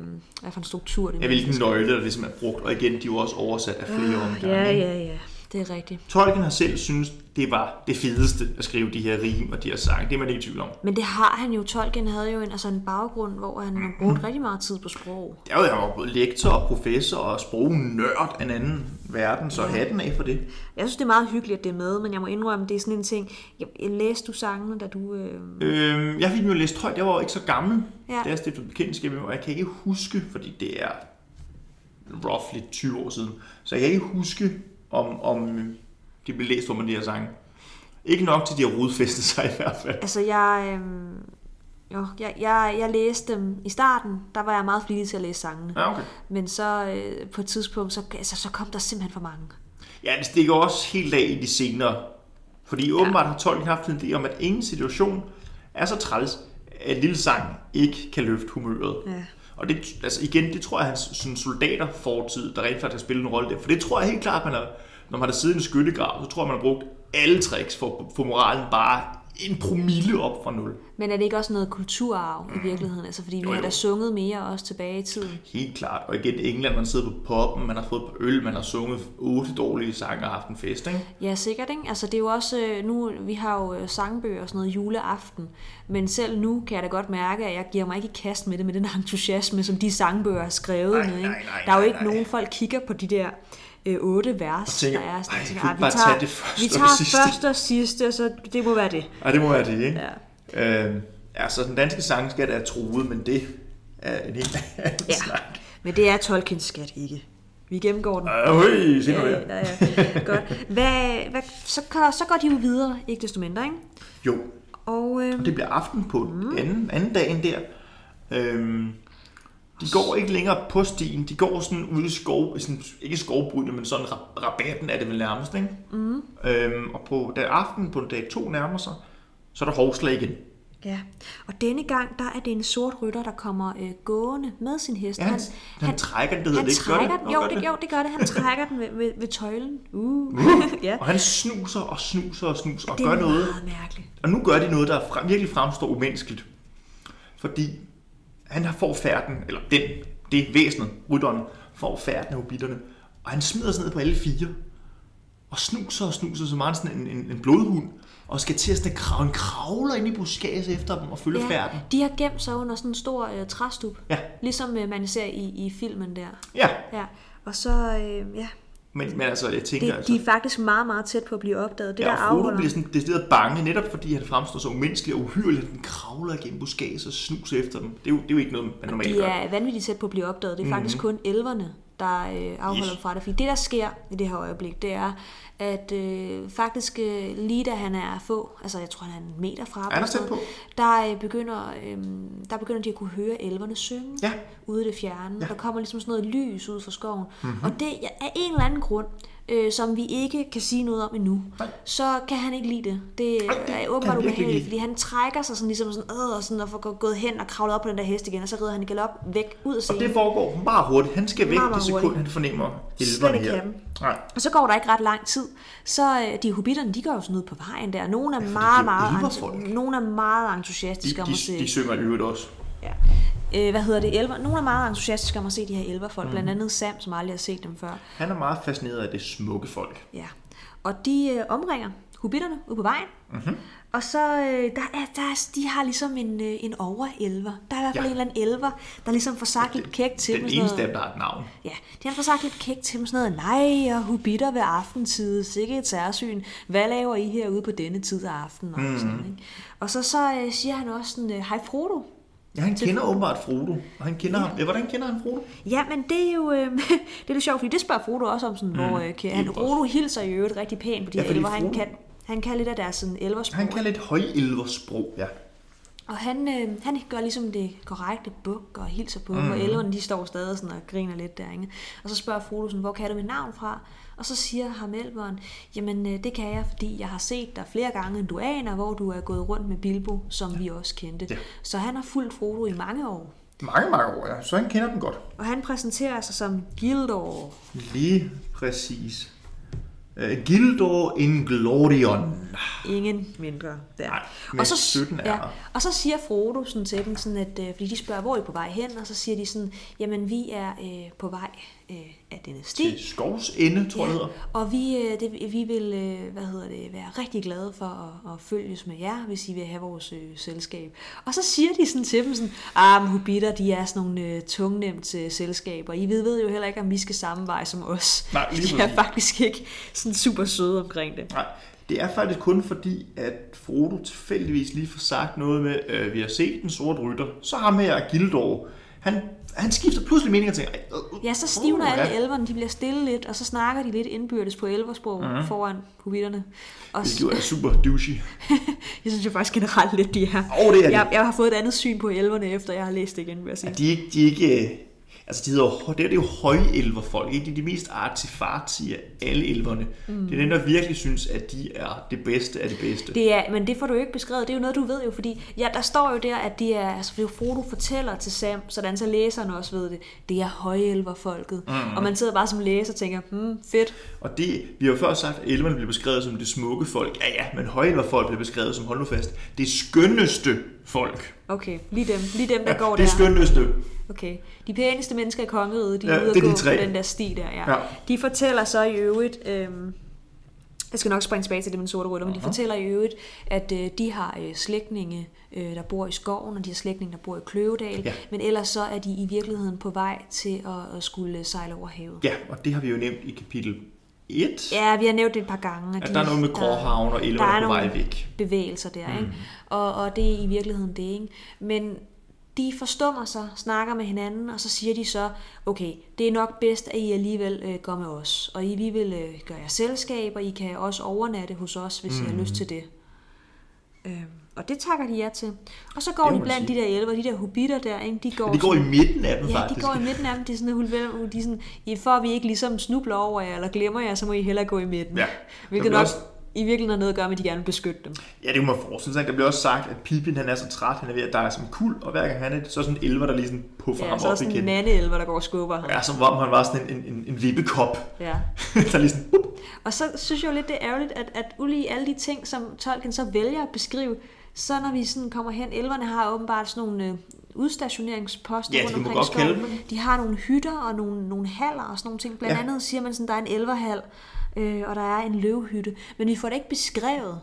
hvad for en struktur det Ja, hvilken nøgle der ligesom er brugt, og igen, de er jo også oversat af flere omgange. Ja, ja, ja. Det er rigtigt. Tolkien har selv synes det var det fedeste at skrive de her rim og de her sange. Det er man ikke i tvivl om. Men det har han jo. Tolkien havde jo en, altså en baggrund, hvor han har brugt rigtig meget tid på sprog. Det er jo, jeg var både lektor og professor og sprognørd af en anden verden, så hatten af for det. Jeg synes, det er meget hyggeligt, at det er med, men jeg må indrømme, det er sådan en ting. Jeg, jeg læste du sangene, da du... Øh... Øhm, jeg fik dem jo læst højt, jeg var ikke så gammel, Ja. da jeg stiftede bekendtskab med og jeg kan ikke huske, fordi det er roughly 20 år siden, så jeg kan ikke huske, om, om de blev læst mig, de her sange. Ikke nok til, de har rodfæstet sig i hvert fald. Altså, jeg... Øh... Jo, jeg, jeg, jeg læste dem i starten, der var jeg meget flittig til at læse sangene. Ja, okay. Men så øh, på et tidspunkt, så, altså, så kom der simpelthen for mange. Ja, det stikker også helt af i de senere. Fordi åbenbart har Tolkien haft en idé om, at ingen situation er så træls, at lille sang ikke kan løfte humøret. Ja. Og det, altså igen, det tror jeg, hans sådan soldater fortid, der rent faktisk har spillet en rolle der. For det tror jeg helt klart, man har, når man har siddet i en skyttegrav, så tror jeg, man har brugt alle tricks for, for moralen bare en promille op fra nul. Men er det ikke også noget kulturarv i virkeligheden? Altså, fordi vi Jo, har jo. da sunget mere også tilbage i tiden. Helt klart. Og igen, England, man sidder på poppen, man har fået på øl, man har sunget otte dårlige sange og haft en fest, ikke? Ja, sikkert, ikke? Altså, det er jo også, øh, nu, vi har jo øh, sangbøger og sådan noget juleaften, men selv nu kan jeg da godt mærke, at jeg giver mig ikke i kast med det, med den entusiasme, som de sangbøger er skrevet Nej, med, ikke? nej, nej, Der er jo nej, ikke nej. nogen, folk kigger på de der øh, otte vers, tænker, der er sådan, "Ej, tænker, kunne "Ah, vi bare tage det første vi og tager det sidste." første og sidste, så det må være det. Ja, det må være det, ikke? Ja. Øh, altså, den danske sang skal da truet, men det er en helt anden Ja. snak. Men det er Tolkiens skat ikke. Vi gennemgår den. Høj, sig nu Ja, ja, ja. Godt. Hvad, hvad, så, går- så går de jo videre, ikke desto mindre, ikke? Jo, Og øh, og det bliver aften på mm. anden, anden dagen der. Øhm, de går ikke længere på stien, de går sådan ude i skov, sådan, ikke skovbrydende, men sådan rab- rabatten er det vel nærmest, ikke? Mm. Øhm, og på den aften, på dag to nærmer sig, så er der hovslag igen. Ja, og denne gang, der er det en sort rytter, der kommer øh, gående med sin hest. Ja, han, han, han trækker den, det hedder det ikke. Gør trækker det? jo, gør det, jo, det gør det. Han trækker den ved, ved, ved tøjlen. Uh. ja. Og han snuser og snuser og snuser og Det gør er noget. meget mærkeligt. Og nu gør de noget, der frem, virkelig fremstår umenneskeligt. Fordi han har får færden, eller den, det væsenet, rytteren, får færden af hobitterne. Og han smider sig ned på alle fire. Og snuser og snuser så meget sådan en, en, en blodhund. Og skal til at sådan krave, en kravler ind i buskaget efter dem og følge ja. færden. de har gemt sig under sådan en stor øh, træstup. Ja. Ligesom øh, man ser i, i filmen der. Ja, Ja, og så, øh, ja, Men, men altså, jeg tænker Det, altså... de er faktisk meget, meget tæt på at blive opdaget. Det Ja, der Frodo afholder... bliver sådan decideret bange, netop fordi han fremstår så umenneskelig og uhyrlig, den kravler igennem buskaget og snuser efter dem. Det er jo, det er jo ikke noget, man normalt De gør. er vanvittigt tæt på at blive opdaget. Det er faktisk kun elverne, der øh, afholder Yes. fra det. Fordi det, der sker i det her øjeblik, det er, at øh, faktisk øh, lige da han er få, altså jeg tror, han er en meter fra noget, der, øh, begynder, øh, der begynder de at kunne høre elverne synge Ja. ude i det fjerne. Ja. Der kommer ligesom sådan noget lys ud fra skoven. Mhm. Mm-hmm. Og det er en eller anden grund, øh, som vi ikke kan sige noget om endnu, Nej. så kan han ikke lide det. Det, Nej, det er åbenbart ubehageligt, fordi han trækker sig sådan ligesom sådan, øh, og sådan, og får gå- gået hen og kravlet op på den der hest igen, og så rider han i galop væk ud af Og scenen. det foregår meget hurtigt. Han skal væk Meget, det meget sekund, hurtigt. han fornemmer elverne her. Nej. Og så går der ikke ret lang tid, så øh, de hobitterne, de går jo sådan ud på vejen der. Nogle er det er meget, meget, nogle er meget De, entusiastiske om at se. de, de synger i øvrigt også. Ja. Øh, hvad hedder det? Elver. Nogle er meget entusiastiske om at se de her elverfolk. Mhm. Blandt andet Sam, som aldrig har set dem før. Han er meget fascineret af det smukke folk. Ja. Og de øh, omringer hobitterne ude på vejen. Mhm. Mm-hmm. Og så, øh, der er, der er, de har ligesom en, øh, en overelver. Der er i hvert fald Ja. en eller anden elver, der ligesom får sagt lidt kægt til Den dem. sådan eneste af dem, der har et navn. Ja, de har fået sagt lidt kægt til dem sådan noget, nej, og hubitter ved aftentid, sikke et særsyn, hvad laver I herude på denne tid af aftenen? Og, Mhm. mm. sådan, ikke? og så, så øh, siger han også sådan, øh, hej Frodo. Ja, han kender åbenbart Frodo. Og han kender ja. ham. Ja, hvordan kender han Frodo? Ja, men det er jo øh, det er lidt sjovt, fordi det spørger Frodo også om, sådan, mm. hvor øh, han. Frodo hilser i øvrigt rigtig pænt på de Ja, elver. Han Frodo- kan, han kan lidt af deres sådan, elversprog. Han kan lidt højelversprog, ja. Og han, øh, han gør ligesom det korrekte buk og hilser på mm. og elverne de står stadig sådan og griner lidt der, ikke? Og så spørger Frodo sådan, hvor kan du mit navn fra? Og så siger ham elveren, jamen øh, det kan jeg, fordi jeg har set dig flere gange, end du aner, hvor du er gået rundt med Bilbo, som ja. vi også kendte. Ja. Så han har fulgt Frodo i mange år. Mange, mange år, ja. Så han kender den godt. Og han præsenterer sig som Gildor. Lige præcis. Uh, Gildor Inglorion. Ingen mindre der. Nej, med 17 ja, ærter. og så siger Frodo sådan til dem, sådan at, øh, fordi de spørger, hvor er I på vej hen? Og så siger de sådan, jamen vi er øh, på vej øh, af denne sti. Til skovs ende, tror jeg, det hedder. og vi, øh, det, vi vil øh, hvad hedder det, være rigtig glade for at, at følges med jer, hvis I vil have vores øh, selskab. Og så siger de sådan til dem sådan, ah, hobitter, de er sådan nogle øh, tungnemt øh, selskaber. I ved, ved jo heller ikke, om vi skal samme vej som os. Nej, lige de er præcis. faktisk ikke sådan super søde omkring det. Nej, det er faktisk kun fordi, at Frodo tilfældigvis lige får sagt noget med, øh, vi har set den sorte rytter. Så ham her, Gildor, han, han skifter pludselig mening og tænker, "Ej, øh, Ja, så stivner uh, alle ja." elverne, de bliver stille lidt, og så snakker de lidt indbyrdes på elversprog mm-hmm. foran hobitterne. Og jo er super douchey. jeg synes jo faktisk generelt lidt, de er. Åh, det er jeg, jeg har fået et andet syn på elverne, efter jeg har læst det igen, vil jeg sige. Ja, de er ikke, de er ikke øh, altså de hedder, jo- det er, det er jo højelverfolk, ikke? De er de mest artifartige af alle elverne. Mm. Det er dem, der virkelig synes, at de er det bedste af det bedste. Det er, men det får du jo ikke beskrevet. Det er jo noget, du ved jo, fordi ja, der står jo der, at det er, altså det er jo Frodo fortæller til Sam, sådan så læseren også ved det. Det er højelverfolket. Mm. Og man sidder bare som læser og tænker, hmm, fedt. Og det, vi har jo før sagt, at elverne bliver beskrevet som det smukke folk. Ja, ja, men højelverfolk bliver beskrevet som, hold nu fast, det skønneste folk. Okay, lige dem, lige dem der Ja, går det der. skønneste. Okay. De pæneste mennesker i kongeriget, de er Ja, ude det at er gå de tre. på den der sti der. Ja. Ja. De fortæller så i øvrigt, øhm, jeg skal nok springe tilbage til det med den sorte rytter, men de fortæller i øvrigt, at øh, de har øh, slægtninge, øh, der bor i skoven, og de har slægtninge, der bor i Kløvedal, Ja. men ellers så er de i virkeligheden på vej til at, at skulle sejle over havet. Ja, og det har vi jo nævnt i kapitel 1. Ja, vi har nævnt det et par gange. At der er noget med Gråhavn og elverne der er på vej væk. bevægelser der, ikke? Og, og det er i virkeligheden det, ikke? Men de forstummer sig, snakker med hinanden, og så siger de så, okay, det er nok bedst, at I alligevel øh, går med os, og I, vi vil øh, gøre jer selskab, og I kan også overnatte hos os, hvis mm. I har lyst til det. Øhm, og det takker de ja til. Og så går Det må de blandt sige. de der elver, de der hobitter der, ikke? De går, De går i midten af dem, Ja, faktisk. de går i midten af dem. De er sådan, at de er sådan, "I- for at vi ikke ligesom snubler over jer, eller glemmer jer, så må I hellere gå i midten. Ja. Hvilket nok bliver i virkeligheden har noget at gøre med, at de gerne vil beskytte dem. Ja, det kunne man forestille sig. Der bliver også sagt, at Pippin han er så træt, han er ved at dig som kul, og hver gang han er det, så er sådan en elver, der lige sådan puffer Ja, ham så er der op sådan en igen. mandeelver, der går og skubber ham. Ja, som om han var sådan en, en, en, en vippekop, Ja. der lige sådan, Og så synes jeg jo lidt, det er ærgerligt, at, at ulige alle de ting, som Tolkien så vælger at beskrive, så når vi sådan kommer hen, elverne har åbenbart sådan nogle øh, udstationeringsposter Ja, rundt omkring skoven. De har nogle hytter og nogle, nogle haller og sådan nogle ting. Blandt Ja. andet siger man sådan, der er en elverhal, øh, og der er en løvhytte. Men vi får det ikke beskrevet.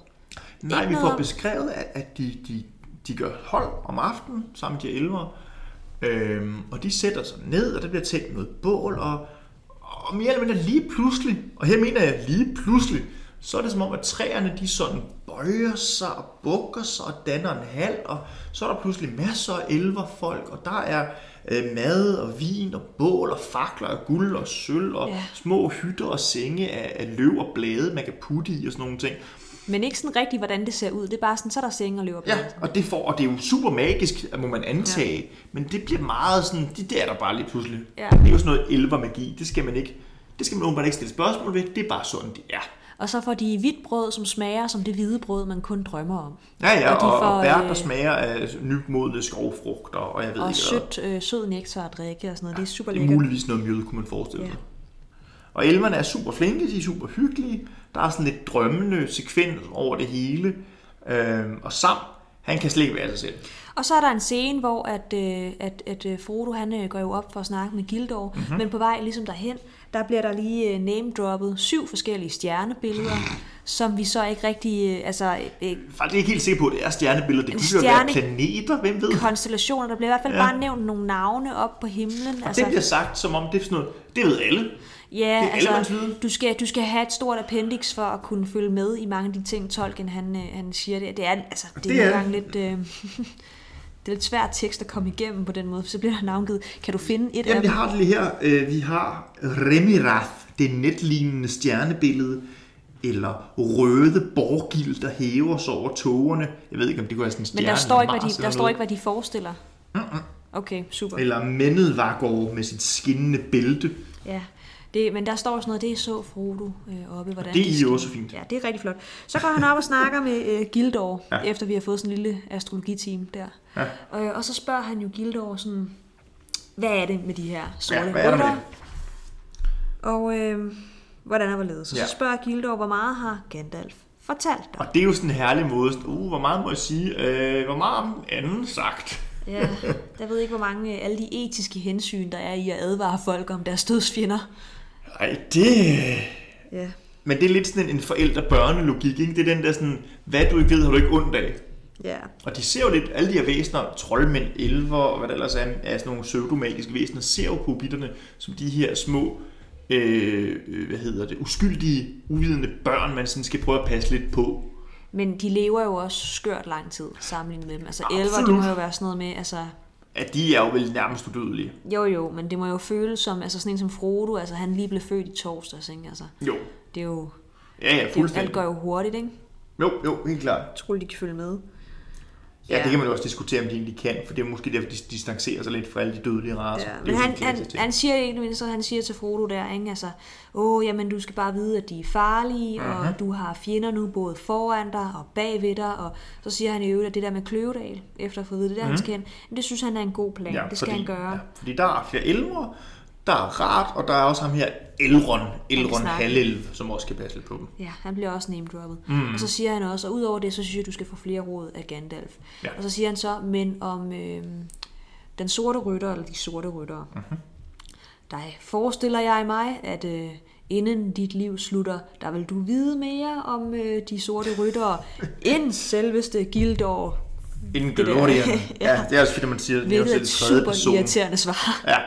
Nej, Ikke vi får beskrevet, at, at de, de, de gør hold om aftenen sammen med de elver, øhm, og de sætter sig ned, og der bliver tændt noget bål, og, og og mere eller mindre lige pludselig, og her mener jeg lige pludselig, så er det som om, at træerne de sådan bøjer sig og bukker sig og danner en hal, og så er der pludselig masser af elverfolk, og der er øh, mad og vin og bål og fakler og guld og sølv og Ja. små hytter og senge af, af løv og blade, man kan putte i og sådan nogle ting. Men ikke sådan rigtigt, hvordan det ser ud. Det er bare sådan, så er der senge og løber Ja, og det, får, og det er jo super magisk, må man antage, ja. men det bliver meget sådan, det, det er der bare lige pludselig. Ja. Det er jo sådan noget elvermagi, det skal man ikke, det skal man åbenbart ikke stille spørgsmål ved, det er bare sådan, det er. Og så får de hvidt brød, som smager som det hvide brød, man kun drømmer om. Ja, ja, Og de og, får, og bær, der øh, smager af nymodne skovfrugter, og jeg ved Og ikke sødt, øh, sød nektar at drikke og sådan noget. Det er super Det er lækkert. muligvis noget mjød, kunne man forestille sig. Ja. Og elverne er super flinke, de er super hyggelige. Der er sådan lidt drømmende sekvens over det hele. Øhm, og Sam, han kan slet ikke være sig selv. Og så er der en scene, hvor at, øh, at, at øh, Frodo han går jo op for at snakke med Gildor, Mhm. mm-hmm. men på vej ligesom derhen, der bliver der lige øh, name-droppet syv forskellige stjernebilleder, som vi så ikke rigtig, øh, altså øh, Faktisk ikke helt sikker på, det er stjernebilleder. Det kunne jo stjerne- være planeter, hvem ved? konstellationer, der bliver i hvert fald Ja. bare nævnt nogle navne op på himlen. Og det bliver sagt, som om det er sådan noget, det ved alle. Ja, Det er altså, du skal, du skal have et stort appendix for at kunne følge med i mange af de ting, Tolkien han, øh, han siger. Det, det er, altså, det, det er er nogle gange lidt... Øh, det er lidt svært tekst at komme igennem på den måde, for så bliver der navngivet. Kan du finde et Jamen, af vi dem? har det lige her. Øh, Vi har Remirath, det netlignende stjernebillede. Eller røde borgild, der hæver sig over togerne. Jeg ved ikke, om det kunne være sådan en Men stjerne. der står, ikke, hvad de, der står ikke, hvad de forestiller. Okay, super. Eller Mennedvagor med sit skinnende bælte. Ja. Det, men der står sådan noget, det så Frodo øh, oppe, hvordan Det er skal- jo også fint. Ja, det er rigtig flot. Så går han op og snakker med øh, Gildor, Ja. efter vi har fået sådan en lille astrologiteam der. Ja. Øh, og så spørger han jo Gildor sådan, hvad er det med de her sorte Ja, hvad er der? Og øh, hvordan er det Så, Ja. så spørger Gildor, hvor meget har Gandalf fortalt dig? Og det er jo sådan en herlig måde. sådan, Uh, hvor meget må jeg sige? Øh, hvor meget har den anden sagt? Ja, jeg ved ikke, hvor mange øh, alle de etiske hensyn, der er i at advare folk om deres dødsfjender. Ej, det... Ja. Men det er lidt sådan en forældre-børnelogik, ikke? Det er den der sådan, hvad du ikke ved, har du ikke ondt af. Ja. Og de ser jo lidt, alle de her væsener, troldmænd, elver og hvad der ellers er, er sådan nogle pseudomagiske væsener, ser jo på hobitterne som de her små, øh, hvad hedder det, uskyldige, uvidende børn, man sådan skal prøve at passe lidt på. Men de lever jo også skørt lang tid sammenlignet med dem. Altså elver, Absolut. det må jo være sådan noget med, altså At de er jo vel nærmest udødelige. Jo, jo, men det må jo føles som, altså sådan en som Frodo, altså han lige blev født i torsdags, ikke? Altså, Jo. det er jo, Ja, ja, det, fuldstændig. alt går jo hurtigt, ikke? Jo, jo, helt klart. Jeg tror, de kan følge med. Ja, ja, det kan man jo også diskutere, om de egentlig kan, for det er måske derfor, de distancerer sig lidt fra alle de dødelige racer. Ja, men han, han, han siger egentlig, så han siger til Frodo der, ikke? Altså, åh, jamen du skal bare vide, at de er farlige, Mhm. uh-huh. og du har fjender nu både foran dig og bagved dig, og så siger han i øvrigt, at det der med Kløvedal, efter at få at vide, det der, han skal hen, det synes han er en god plan, det skal Mhm. fordi, han gøre. Ja, fordi der er flere elver, der er rart, og der er også ham her Elrond, Elrond. Halelv, som også skal passe lidt på dem. Ja, han bliver også name droppet. Mhm. Mm. Og så siger han også, og udover det, så synes jeg, du skal få flere råd af Gandalf. Ja. Og så siger han så, men om øh, den sorte rytter, eller de sorte ryttere, Mhm. mm-hmm. der forestiller jeg mig, at øh, inden dit liv slutter, der vil du vide mere om øh, de sorte ryttere, end selveste Gildor, Inden Glorian. Ja. ja. det er også fordi, man siger, det er jo tredje super person. irriterende svar. Ja.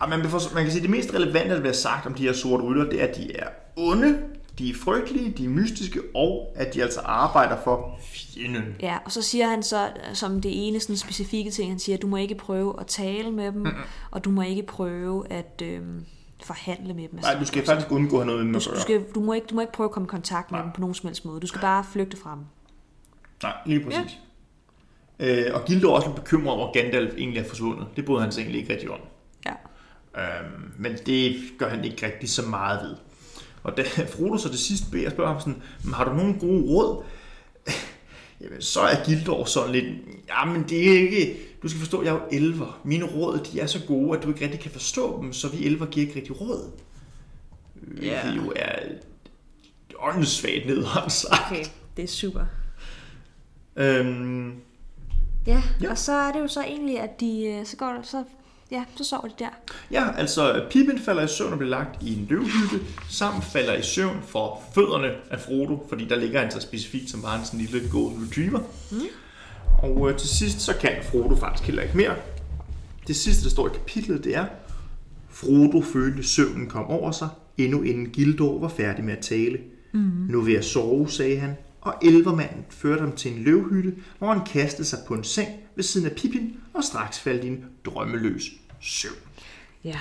Og man, man kan sige, at det mest relevante, der bliver sagt om de her sorte rytter, det er, at de er onde, de er frygtelige, de er mystiske, og at de altså arbejder for fjenden. Ja, og så siger han så, som det ene sådan specifikke ting, han siger, at du må ikke prøve at tale med dem, mm-hmm. og du må ikke prøve at øhm, forhandle med dem. Nej, du skal faktisk undgå at have noget med dem du, skal, du, må ikke, du må ikke prøve at komme i kontakt med Nej. dem på nogen som helst måde. Du skal bare flygte fra dem. Nej, lige præcis. Ja. Øh, og Gildo er også lidt bekymret over, at Gandalf egentlig er forsvundet. Det bryder han sig egentlig ikke rigtig om. Øhm, men det gør han ikke rigtig så meget ved. Og da Frodo så til sidst beder, spørger ham sådan, "Men har du nogen gode råd? Jamen, så er Gildor sådan lidt, jamen det er ikke, du skal forstå, jeg er jo elver. Mine råd, de er så gode, at du ikke rigtig kan forstå dem, så vi elver giver ikke rigtig råd. Hvilket Ja. jo er åndssvagt nederen sagt. Okay, det er super. Øhm, Ja, Ja. og så er det jo så egentlig, at de, øh, så går så, ja, så sover de der. Ja, altså Pippin falder i søvn og bliver lagt i en løvhytte. Sam falder i søvn for fødderne af Frodo, fordi der ligger han så specifikt som bare en sådan lille golden retriever. Mm. Og øh, til sidst så kan Frodo faktisk heller ikke mere. Det sidste, der står i kapitlet, det er, Frodo følte søvnen kom over sig, endnu inden Gildor var færdig med at tale. Mm. Nu vil jeg sove, sagde han, og elvermanden førte ham til en løvhytte, hvor han kastede sig på en seng ved siden af Pippin og straks faldt i en drømmeløs søvn. Ja.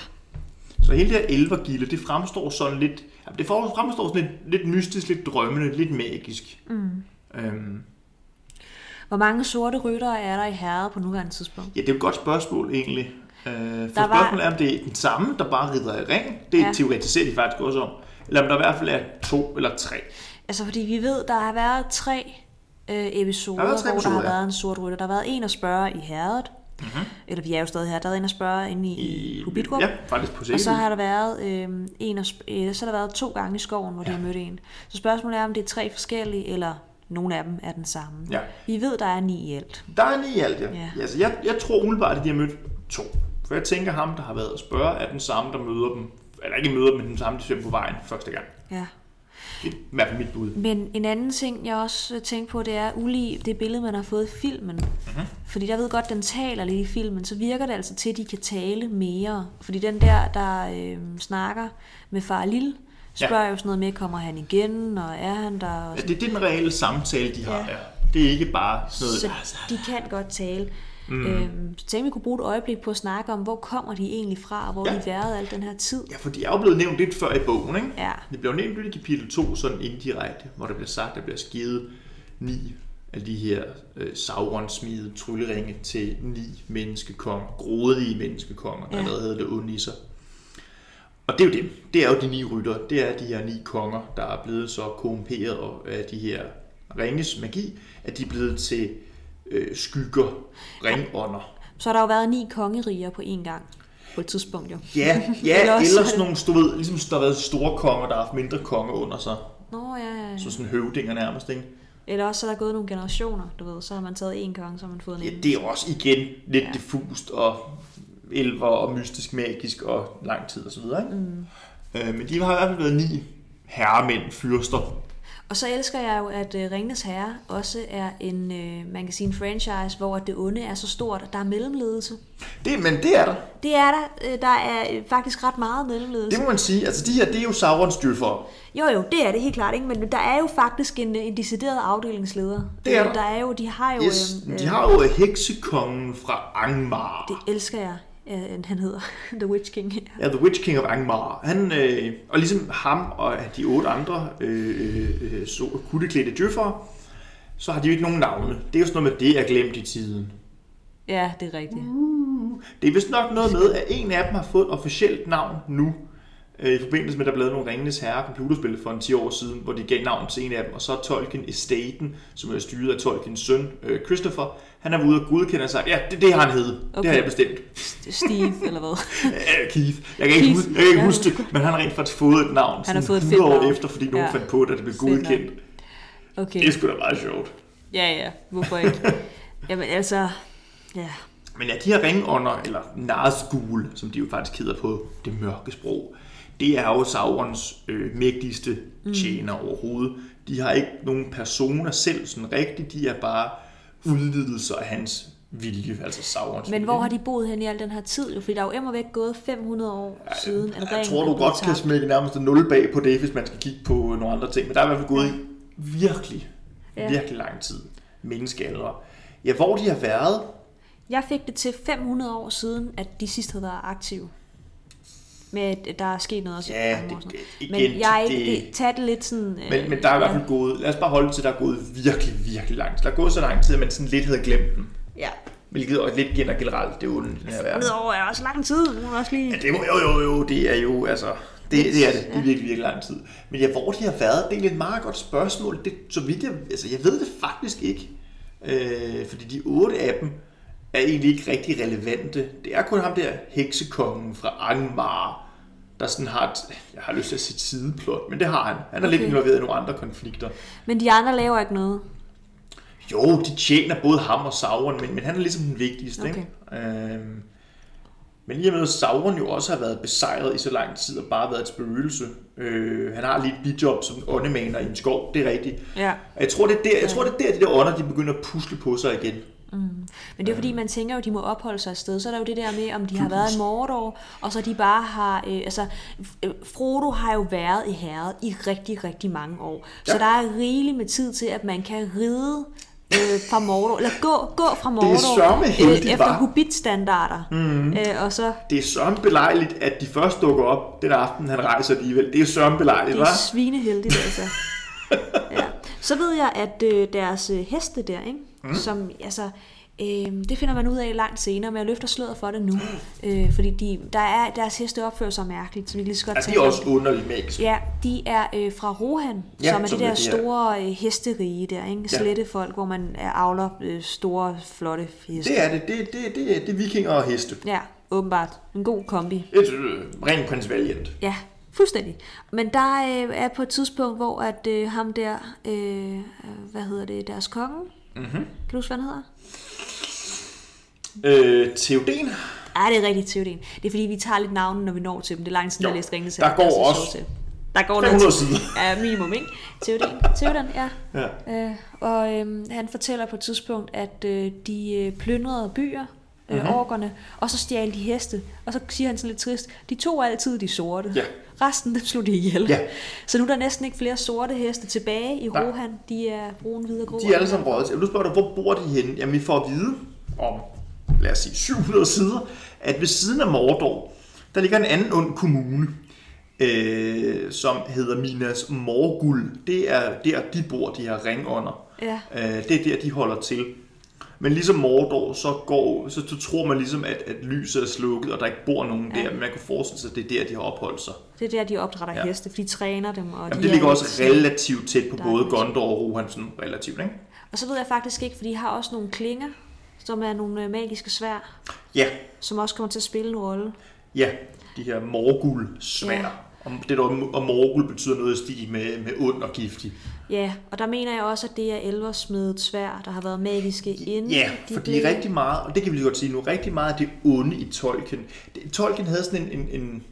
Så hele det her elvergilde, det fremstår sådan lidt, det fremstår sådan lidt, lidt mystisk, lidt drømmende, lidt magisk. Mm. Øhm, Hvor mange sorte ryttere er der i herret på nuværende tidspunkt? ja, det er et godt spørgsmål egentlig. Øh, for Der var- spørgsmålet er, om det er den samme, der bare rider i ring. Det Ja. ja. teoretiserer de faktisk også om. Eller om der i hvert fald er to eller tre. Altså, fordi vi ved, der har været tre øh, episoder, Der har været tre hvor der har ja. været en sort rytter. Der har været en at spørge i herredet. Mm-hmm. Eller vi er jo stadig her. Der været en at spørge inde i, i Hobbitrum. Ja, faktisk på Og scenen. så har der været øh, en at øh, så har der været to gange i skoven, hvor ja. de har mødt en. Så spørgsmålet er, om det er tre forskellige, eller nogle af dem er den samme. Ja. Vi ved, der er ni i alt. Der er ni i alt, ja. Ja. ja. Altså, jeg, jeg tror umiddelbart, at de har mødt to. For jeg tænker, ham, der har været at spørge, er den samme, der møder dem. Eller ikke møder dem, men den samme, de ser på vejen første gang. Ja. Det er i hvert fald mit bud. Men en anden ting, jeg også øh, tænker på, det er ulig det billede, man har fået i filmen. Mhm. Mm-hmm. Fordi jeg ved godt, den taler lidt i filmen, så virker det altså til, at de kan tale mere. Fordi den der, der øh, snakker med far Lille, spørger ja. jo sådan noget med, kommer han igen, og er han der? Og Ja, det, det er den reelle samtale, de har Ja. ja. Det er ikke bare sådan noget... Så altså, de kan godt tale. Mm. Øhm, så tænkte vi kunne bruge et øjeblik på at snakke om, hvor kommer de egentlig fra, og hvor ja. De har været al den her tid. Ja, for de er jo blevet nævnt lidt før i bogen, ikke? Ja. Det bliver jo nævnt lidt i kapitel 2, sådan indirekte, hvor der bliver sagt, at der bliver skivet ni af de her øh, Sauron smidede trylleringe til ni menneskekonger, grådige menneskekonger, der Ja. det onde i sig. Og det er jo dem. Det er jo de ni rytter. Det er de her ni konger, der er blevet så korrumperet af de her ringes magi, at de er blevet til øh, skygger, ringånder. Så har der jo været ni kongeriger på én gang. På et tidspunkt jo. Ja, Eller ja også- eller sådan nogle, du ved, ligesom der har været store konger, der har haft mindre konger under sig. Nå ja, ja. Så sådan høvdinger nærmest, ikke? Eller også så er der gået nogle generationer, du ved. Så har man taget en konge, så har man fået en Ja, det er også igen lidt ja. diffust og elver og mystisk magisk og lang tid og så videre, ikke? Mm. Øh, men de har i hvert fald været ni herremænd, fyrster. Og så elsker jeg jo, at uh, Ringnes Herre også er en, uh, man kan sige en franchise, hvor det onde er så stort, at der er mellemledelse. Det, men det er der. Det er der. Uh, der er øh, faktisk ret meget mellemledelse. Det må man sige. Altså de her, det er jo Saurons dyrfor. Jo, jo, det er det helt klart, ikke? men der er jo faktisk en, en decideret afdelingsleder. Det er Øh, der. der er jo, de har jo... Yes, øhm, de har jo heksekongen fra Angmar. Det elsker jeg, øh, han hedder. The Witch King. Ja, The Witch King of Angmar. Han, øh, og ligesom ham og de otte andre øh, øh, så kutteklædte djøffere, så har de jo ikke nogen navne. Det er jo sådan noget med, det er glemt i tiden. Ja, det er rigtigt. Det er vist nok noget med, at en af dem har fået et officielt navn nu, øh, i forbindelse med, at der blev lavet nogle Ringenes Herre computerspil for en 10 år siden, hvor de gav navn til en af dem, og så er Tolkien Estaten, som er styret af Tolkiens søn, øh, Christopher, han er ude og godkende og sagt, ja, det, det har han hed. Okay. Det har jeg bestemt. Steve, eller hvad? Keith. Jeg kan ikke, Keith. huske, jeg kan ikke huske det, men han har rent faktisk fået et navn. Han har fået et 100 fedt år navn. efter, fordi nogen Ja. fandt på det, at det blev godkendt. Okay. Det er sgu da meget sjovt. Ja, ja. Hvorfor ikke? Jamen altså... Ja. Men ja, de her ringånder, eller Nazgul, som de jo faktisk hedder på det mørke sprog, det er jo Saurons øh, mægtigste tjener mm. overhovedet. De har ikke nogen personer selv sådan rigtigt, de er bare udvidelser af hans vilje, altså Saurons Men hvor har de boet hen i al den her tid? Jo, fordi der er jo immer væk gået 500 år siden, at Jeg tror, du godt kan tabt. smække nærmest en nul bag på det, hvis man skal kigge på nogle andre ting. Men der er i hvert fald gået virkelig, Ja. virkelig lang tid. Menneskealder. Ja, hvor de har været, Jeg fik det til 500 år siden, at de sidst havde været aktive. Med at der er sket noget også. Ja, det- det- Men igen, jeg det- det, tager det lidt sådan... Men, men der er i hvert fald gået, lad os bare holde til, der er gået virkelig, virkelig lang tid. Der er gået så lang tid, at man sådan lidt havde glemt den. Ja. Hvilket også lidt gælder generelt det onde i den her verden. 500 år er også lang tid. Nu også lige... Ja, det må, jo, jo, jo, det er jo, altså, det, det er det. Det er virkelig, virkelig lang tid. Men ja, hvor de har været, det er et meget godt spørgsmål. Det, så vidt jeg, altså, jeg ved det faktisk ikke. Øh, fordi de otte af dem er egentlig ikke rigtig relevante. Det er kun ham der, heksekongen fra Angmar, der sådan har et, jeg har lyst til at sige sideplot, men det har han. Han er okay. lidt involveret i nogle andre konflikter. Men de andre laver ikke noget. Jo, de tjener både ham og Sauron, men, men han er ligesom den vigtigste. Okay. Ikke? Øhm, Men i og med, at Sauron jo også har været besejret i så lang tid og bare været et spøgelse. Øh, han har lige et bidjob som åndemaner i en skov, det er rigtigt. Ja. Og jeg tror, det er der, jeg tror, det er der, de der ånder, de begynder at pusle på sig igen. Men det er fordi, man tænker jo, at de må opholde sig et sted. Så er der jo det der med, om de har været i Mordor, og så de bare har... Øh, altså, øh, Frodo har jo været i herret i rigtig, rigtig mange år. Ja. Så der er rigeligt med tid til, at man kan ride øh, fra Mordor, eller gå, gå fra Mordor sørme heldigt, efter hva'? Hobbit-standarder. Mm. Øh, og så Det er sørme belejligt, at de først dukker op den aften, han rejser alligevel. Det er sørme belejligt, det er hva'? svineheldigt, altså. ja. Så ved jeg, at øh, deres øh, heste der, ikke? Mm. som altså... Øh, det finder man ud af langt senere, men jeg løfter sløret for det nu. Øh, fordi de, der er, deres heste opfører sig mærkeligt, så vi lige så godt Altså, de er også det. underligt magiske. Ja, de er øh, fra Rohan, Ja, som er som det er der de her- store øh, hesterige der, ikke? Ja. Slette folk, hvor man er avler øh, store, flotte heste. Det er det. Det, det, det, det er vikinger og heste. Ja, åbenbart. En god kombi. Et øh, rent prins Valiant. Ja, fuldstændig. Men der øh, er på et tidspunkt, hvor at øh, ham der, øh, hvad hedder det, deres konge, mm-hmm. kan du huske, hvad han hedder? Øh, Theoden, Ja, det er rigtigt, Theoden. Det er fordi, vi tager lidt navne, når vi når til dem. Det er lang tid, jeg har læst Ringens der går så også til. Der går 500 noget sider. Ja, minimum, ikke? Theoden, Theoden ja. Ja. Øh, og øh, han fortæller på et tidspunkt, at øh, de øh, plyndrede byer, øh, Mhm. uh-huh. orkerne, og så stjal de heste. Og så siger han sådan lidt trist, de tog altid de sorte. Ja. Resten, dem slog de ihjel. Ja. Så nu er der næsten ikke flere sorte heste tilbage i Nej. Rohan. De er brun, hvide og grå. De er alle sammen røget. Nu spørger du, hvor bor de henne? Jamen, vi får at vide om, lad os sige, 700 sider, at ved siden af Mordor, der ligger en anden ond kommune, øh, som hedder Minas Morgul. Det er der, de bor, de her ringånder. Ja. Øh, det er der, de holder til. Men ligesom Mordor, så, går, så, så tror man ligesom, at, at lyset er slukket, og der ikke bor nogen Ja. der. Men man kan forestille sig, at det er der, de har opholdt sig. Det er der, de opdrætter Ja. heste, for de træner dem. Og Jamen, de det er ligger også relativt tæt på både Gondor og Rohan, sådan relativt, ikke? Og så ved jeg faktisk ikke, for de har også nogle klinger, som er nogle øh, magiske svær, Ja, som også kommer til at spille en rolle. Ja, de her morgul svær. Ja. Om det der, og morgul betyder noget i stil med, med ond og giftig. Ja, og der mener jeg også, at det er elversmedet svær, der har været magiske inden. Ja, de fordi blev- rigtig meget, og det kan vi lige godt sige nu, rigtig meget af det onde i Tolkien. Det, Tolkien havde sådan en, en, en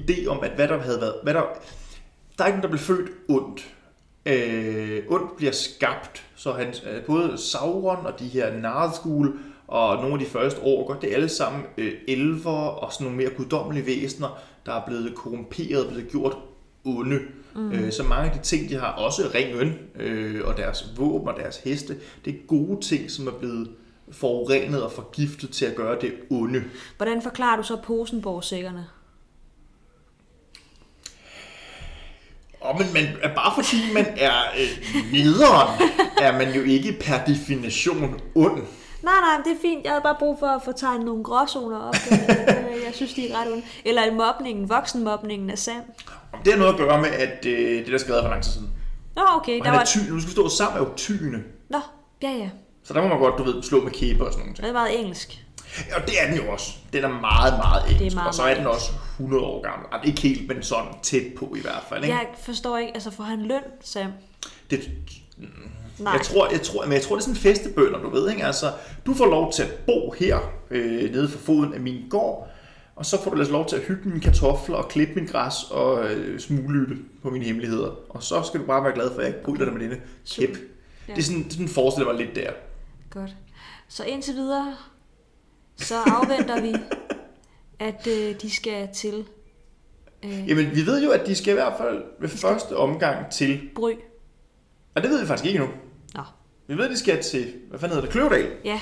idé om, at hvad der havde været, hvad der, der er ikke nogen, der blev født ondt. Øh, ondt bliver skabt, så han, øh, både Sauron og de her Nazgul og nogle af de første orker, det er alle sammen øh, elver og sådan nogle mere guddommelige væsener, der er blevet korrumperet, blevet gjort onde. Mm. Øh, så mange af de ting, de har, også ringen øh, og deres våben og deres heste, det er gode ting, som er blevet forurenet og forgiftet til at gøre det onde. Hvordan forklarer du så posenborgsækkerne? Og men, men bare fordi man er øh, nederen, er man jo ikke per definition ond. Nej, nej, det er fint. Jeg havde bare brug for at få tegnet nogle gråzoner op. Øh, jeg synes, de er ret onde. Eller er mobningen, voksenmobningen af Sam. Og det har noget at gøre med, at øh, det der er skrevet for lang tid siden. Nå, okay. Og Der han er var... ty, nu skal stå sammen er jo tyne. Nå, ja, ja. Så der må man godt, du ved, slå med kæber og sådan noget. Det er meget engelsk. Og det er den jo også. Den er meget, meget engelsk. meget, og så er den også 100 år gammel. Altså, ikke helt, men sådan tæt på i hvert fald. Ikke? Jeg forstår ikke, altså får han løn, Sam? Det, Nej. Jeg tror, jeg tror, men jeg tror, det er sådan festebønder, du ved, ikke? Altså, du får lov til at bo her, øh, nede for foden af min gård, og så får du altså lov til at hygge mine kartofler og klippe min græs og øh, smuglytte på mine hemmeligheder. Og så skal du bare være glad for, at jeg ikke bryder dig med denne kæp. Ja. Det er sådan, sådan forestiller mig lidt der. Godt. Så indtil videre, så afventer vi, at øh, de skal til øh, Jamen, vi ved jo, at de skal i hvert fald ved første omgang til... Bry. Og det ved vi faktisk ikke endnu. Vi ved, at de skal til... Hvad fanden hedder det? Kløvedal. ja.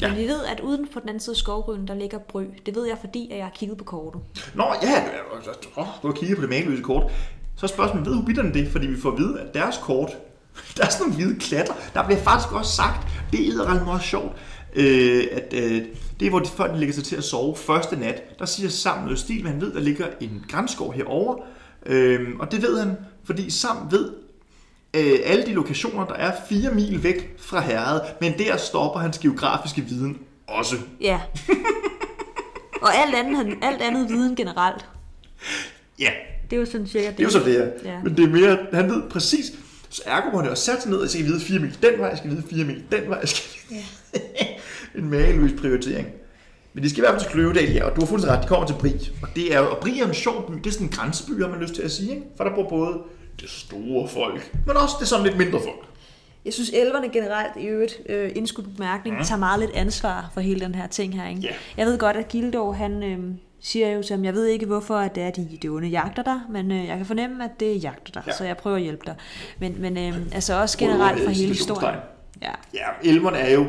Ja. Men vi ved, at uden på den anden side af skovryggen, der ligger Bry. Det ved jeg, fordi at jeg har kigget på kortet. Nå, ja, du, har kigget på det mageløse kort. Så er spørgsmålet, ved hobitterne det? Fordi vi får at vide, at deres kort, der er sådan nogle hvide klatter. Der bliver faktisk også sagt, det er ret meget sjovt, øh, at øh, det er, hvor de folk ligger sig til at sove første nat. Der siger Sam noget stil, men han ved, der ligger en grænskov herovre. Øh, og det ved han, fordi Sam ved, øh, alle de lokationer, der er fire mil væk fra herredet, men der stopper hans geografiske viden også. Ja. Og alt andet, alt andet viden generelt. Ja, Det er jo sådan cirka det. Det er jo så det her. Ja. Ja. Men det er mere, han ved præcis, så ergo må han jo sætte sig ned og sige, vide 4 mil den vej, jeg skal vide 4 mil den vej, jeg skal ja. En mageløs prioritering. Men de skal i hvert fald til Kløvedal, ja, og du har fuldstændig ret, de kommer til Bri. Og, det er, og Bri er en sjov by, det er sådan en grænseby, har man lyst til at sige, ikke? For der bor både det store folk, men også det sådan lidt mindre folk. Jeg synes, elverne generelt i øvrigt, øh, indskudt bemærkning, mm. tager meget lidt ansvar for hele den her ting her. Ikke? Ja. Jeg ved godt, at Gildo, han øh, siger jo til ham, jeg ved ikke, hvorfor at det er, de, de onde jagter dig, men øh, jeg kan fornemme, at det er jagter dig, Ja. så jeg prøver at hjælpe dig. Men, men øh, altså også generelt for hele historien. Ja. Ja, elverne er jo,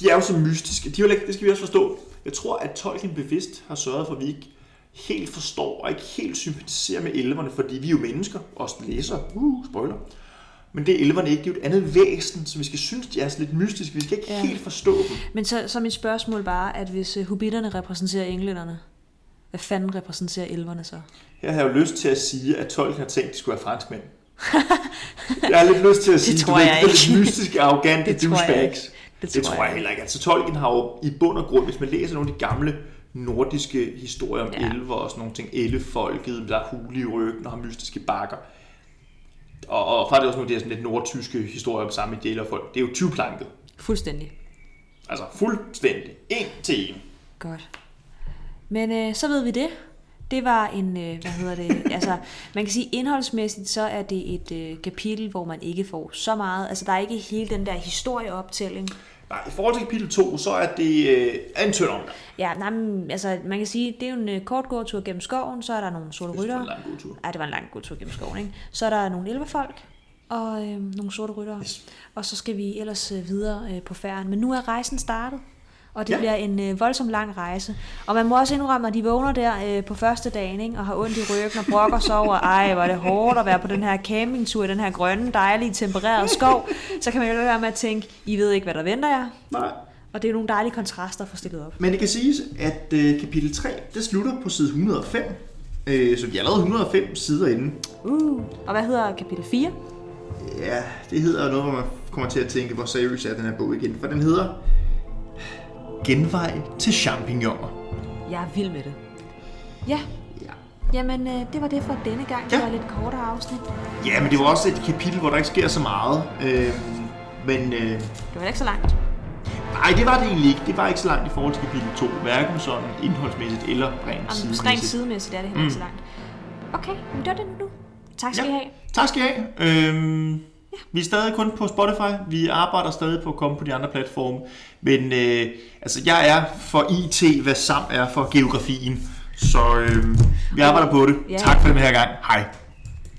de er jo så mystiske. De er jo, det skal vi også forstå. Jeg tror, at Tolkien bevidst har sørget for, at vi ikke helt forstår og ikke helt sympatiserer med elverne, fordi vi er jo mennesker, også læsere, uh, spoiler. Men det er elverne ikke, det er jo et andet væsen, så vi skal synes, de er sådan lidt mystiske. Vi skal ikke ja. Helt forstå dem. Men så, så mit spørgsmål bare, at hvis øh, hobitterne repræsenterer englænderne, hvad fanden repræsenterer elverne så? Her har jeg jo lyst til at sige, at Tolkien har tænkt, at de skulle være franskmænd. jeg har lidt lyst til at sige, tror du ved, jeg de er lidt mystiske, arrogante Det tror jeg douchebags. ikke. Det, det tror jeg heller ikke. Altså Tolkien har jo i bund og grund, hvis man læser nogle af de gamle nordiske historier om ja. Elver og sådan nogle ting, ellefolket, der er hule i ryggen og har mystiske bakker. Og, og er også nogle af de her sådan lidt nordtyske historier om samme idealer folk. Det er jo 20 planket. Fuldstændig. Altså fuldstændig. En til en. Godt. Men øh, så ved vi det. Det var en, øh, hvad hedder det, altså man kan sige indholdsmæssigt, så er det et øh, kapitel, hvor man ikke får så meget, altså der er ikke hele den der historieoptælling. Nej, i forhold til kapitel 2, så er det øh, en tynd omgang. Ja, nej, men, altså man kan sige, det er jo en øh, kort gåtur gennem skoven, så er der nogle sorte Det er ryttere. en lang god tur. Ja, det var en lang gåtur gennem skoven, ikke? Så er der nogle elvefolk og øh, nogle sorte ryttere. Yes. Og så skal vi ellers øh, videre øh, på færden. Men nu er rejsen startet, og det Ja. bliver en øh, voldsom lang rejse. Og man må også indrømme, at de vågner der øh, på første dagen, ikke? og har ondt i ryggen og brokker sig over, ej, hvor er det hårdt at være på den her campingtur i den her grønne, dejlige, tempererede skov. Så kan man jo lade være med at tænke, I ved ikke, hvad der venter jer. Nej. Og det er nogle dejlige kontraster at få stillet op. Men det kan siges, at øh, kapitel 3, det slutter på side 105. Øh, så vi er allerede 105 sider inde. Uh. Og hvad hedder kapitel 4? Ja, det hedder noget, hvor man kommer til at tænke, hvor seriøs er den her bog igen. For den hedder Genvej til champignoner. Jeg er vild med det. Ja, Ja. jamen øh, det var det for denne gang. Det Ja. var lidt kortere afsnit. ja, men det var også et kapitel, hvor der ikke sker så meget. Øh, men øh, Det var ikke så langt. nej, det var det egentlig ikke. Det var ikke så langt i forhold til kapitel 2. Hverken sådan indholdsmæssigt eller rent Om rent sidemæssigt. sidemæssigt er det heller ikke så langt. Okay, men det var det nu. Tak skal Ja. I have. Tak skal I have. Øhm, Vi er stadig kun på Spotify. Vi arbejder stadig på at komme på de andre platforme. Men øh, altså, jeg er for IT, hvad SAM er for geografien. Så øh, vi arbejder på det. Ja. Tak for den her gang. Hej.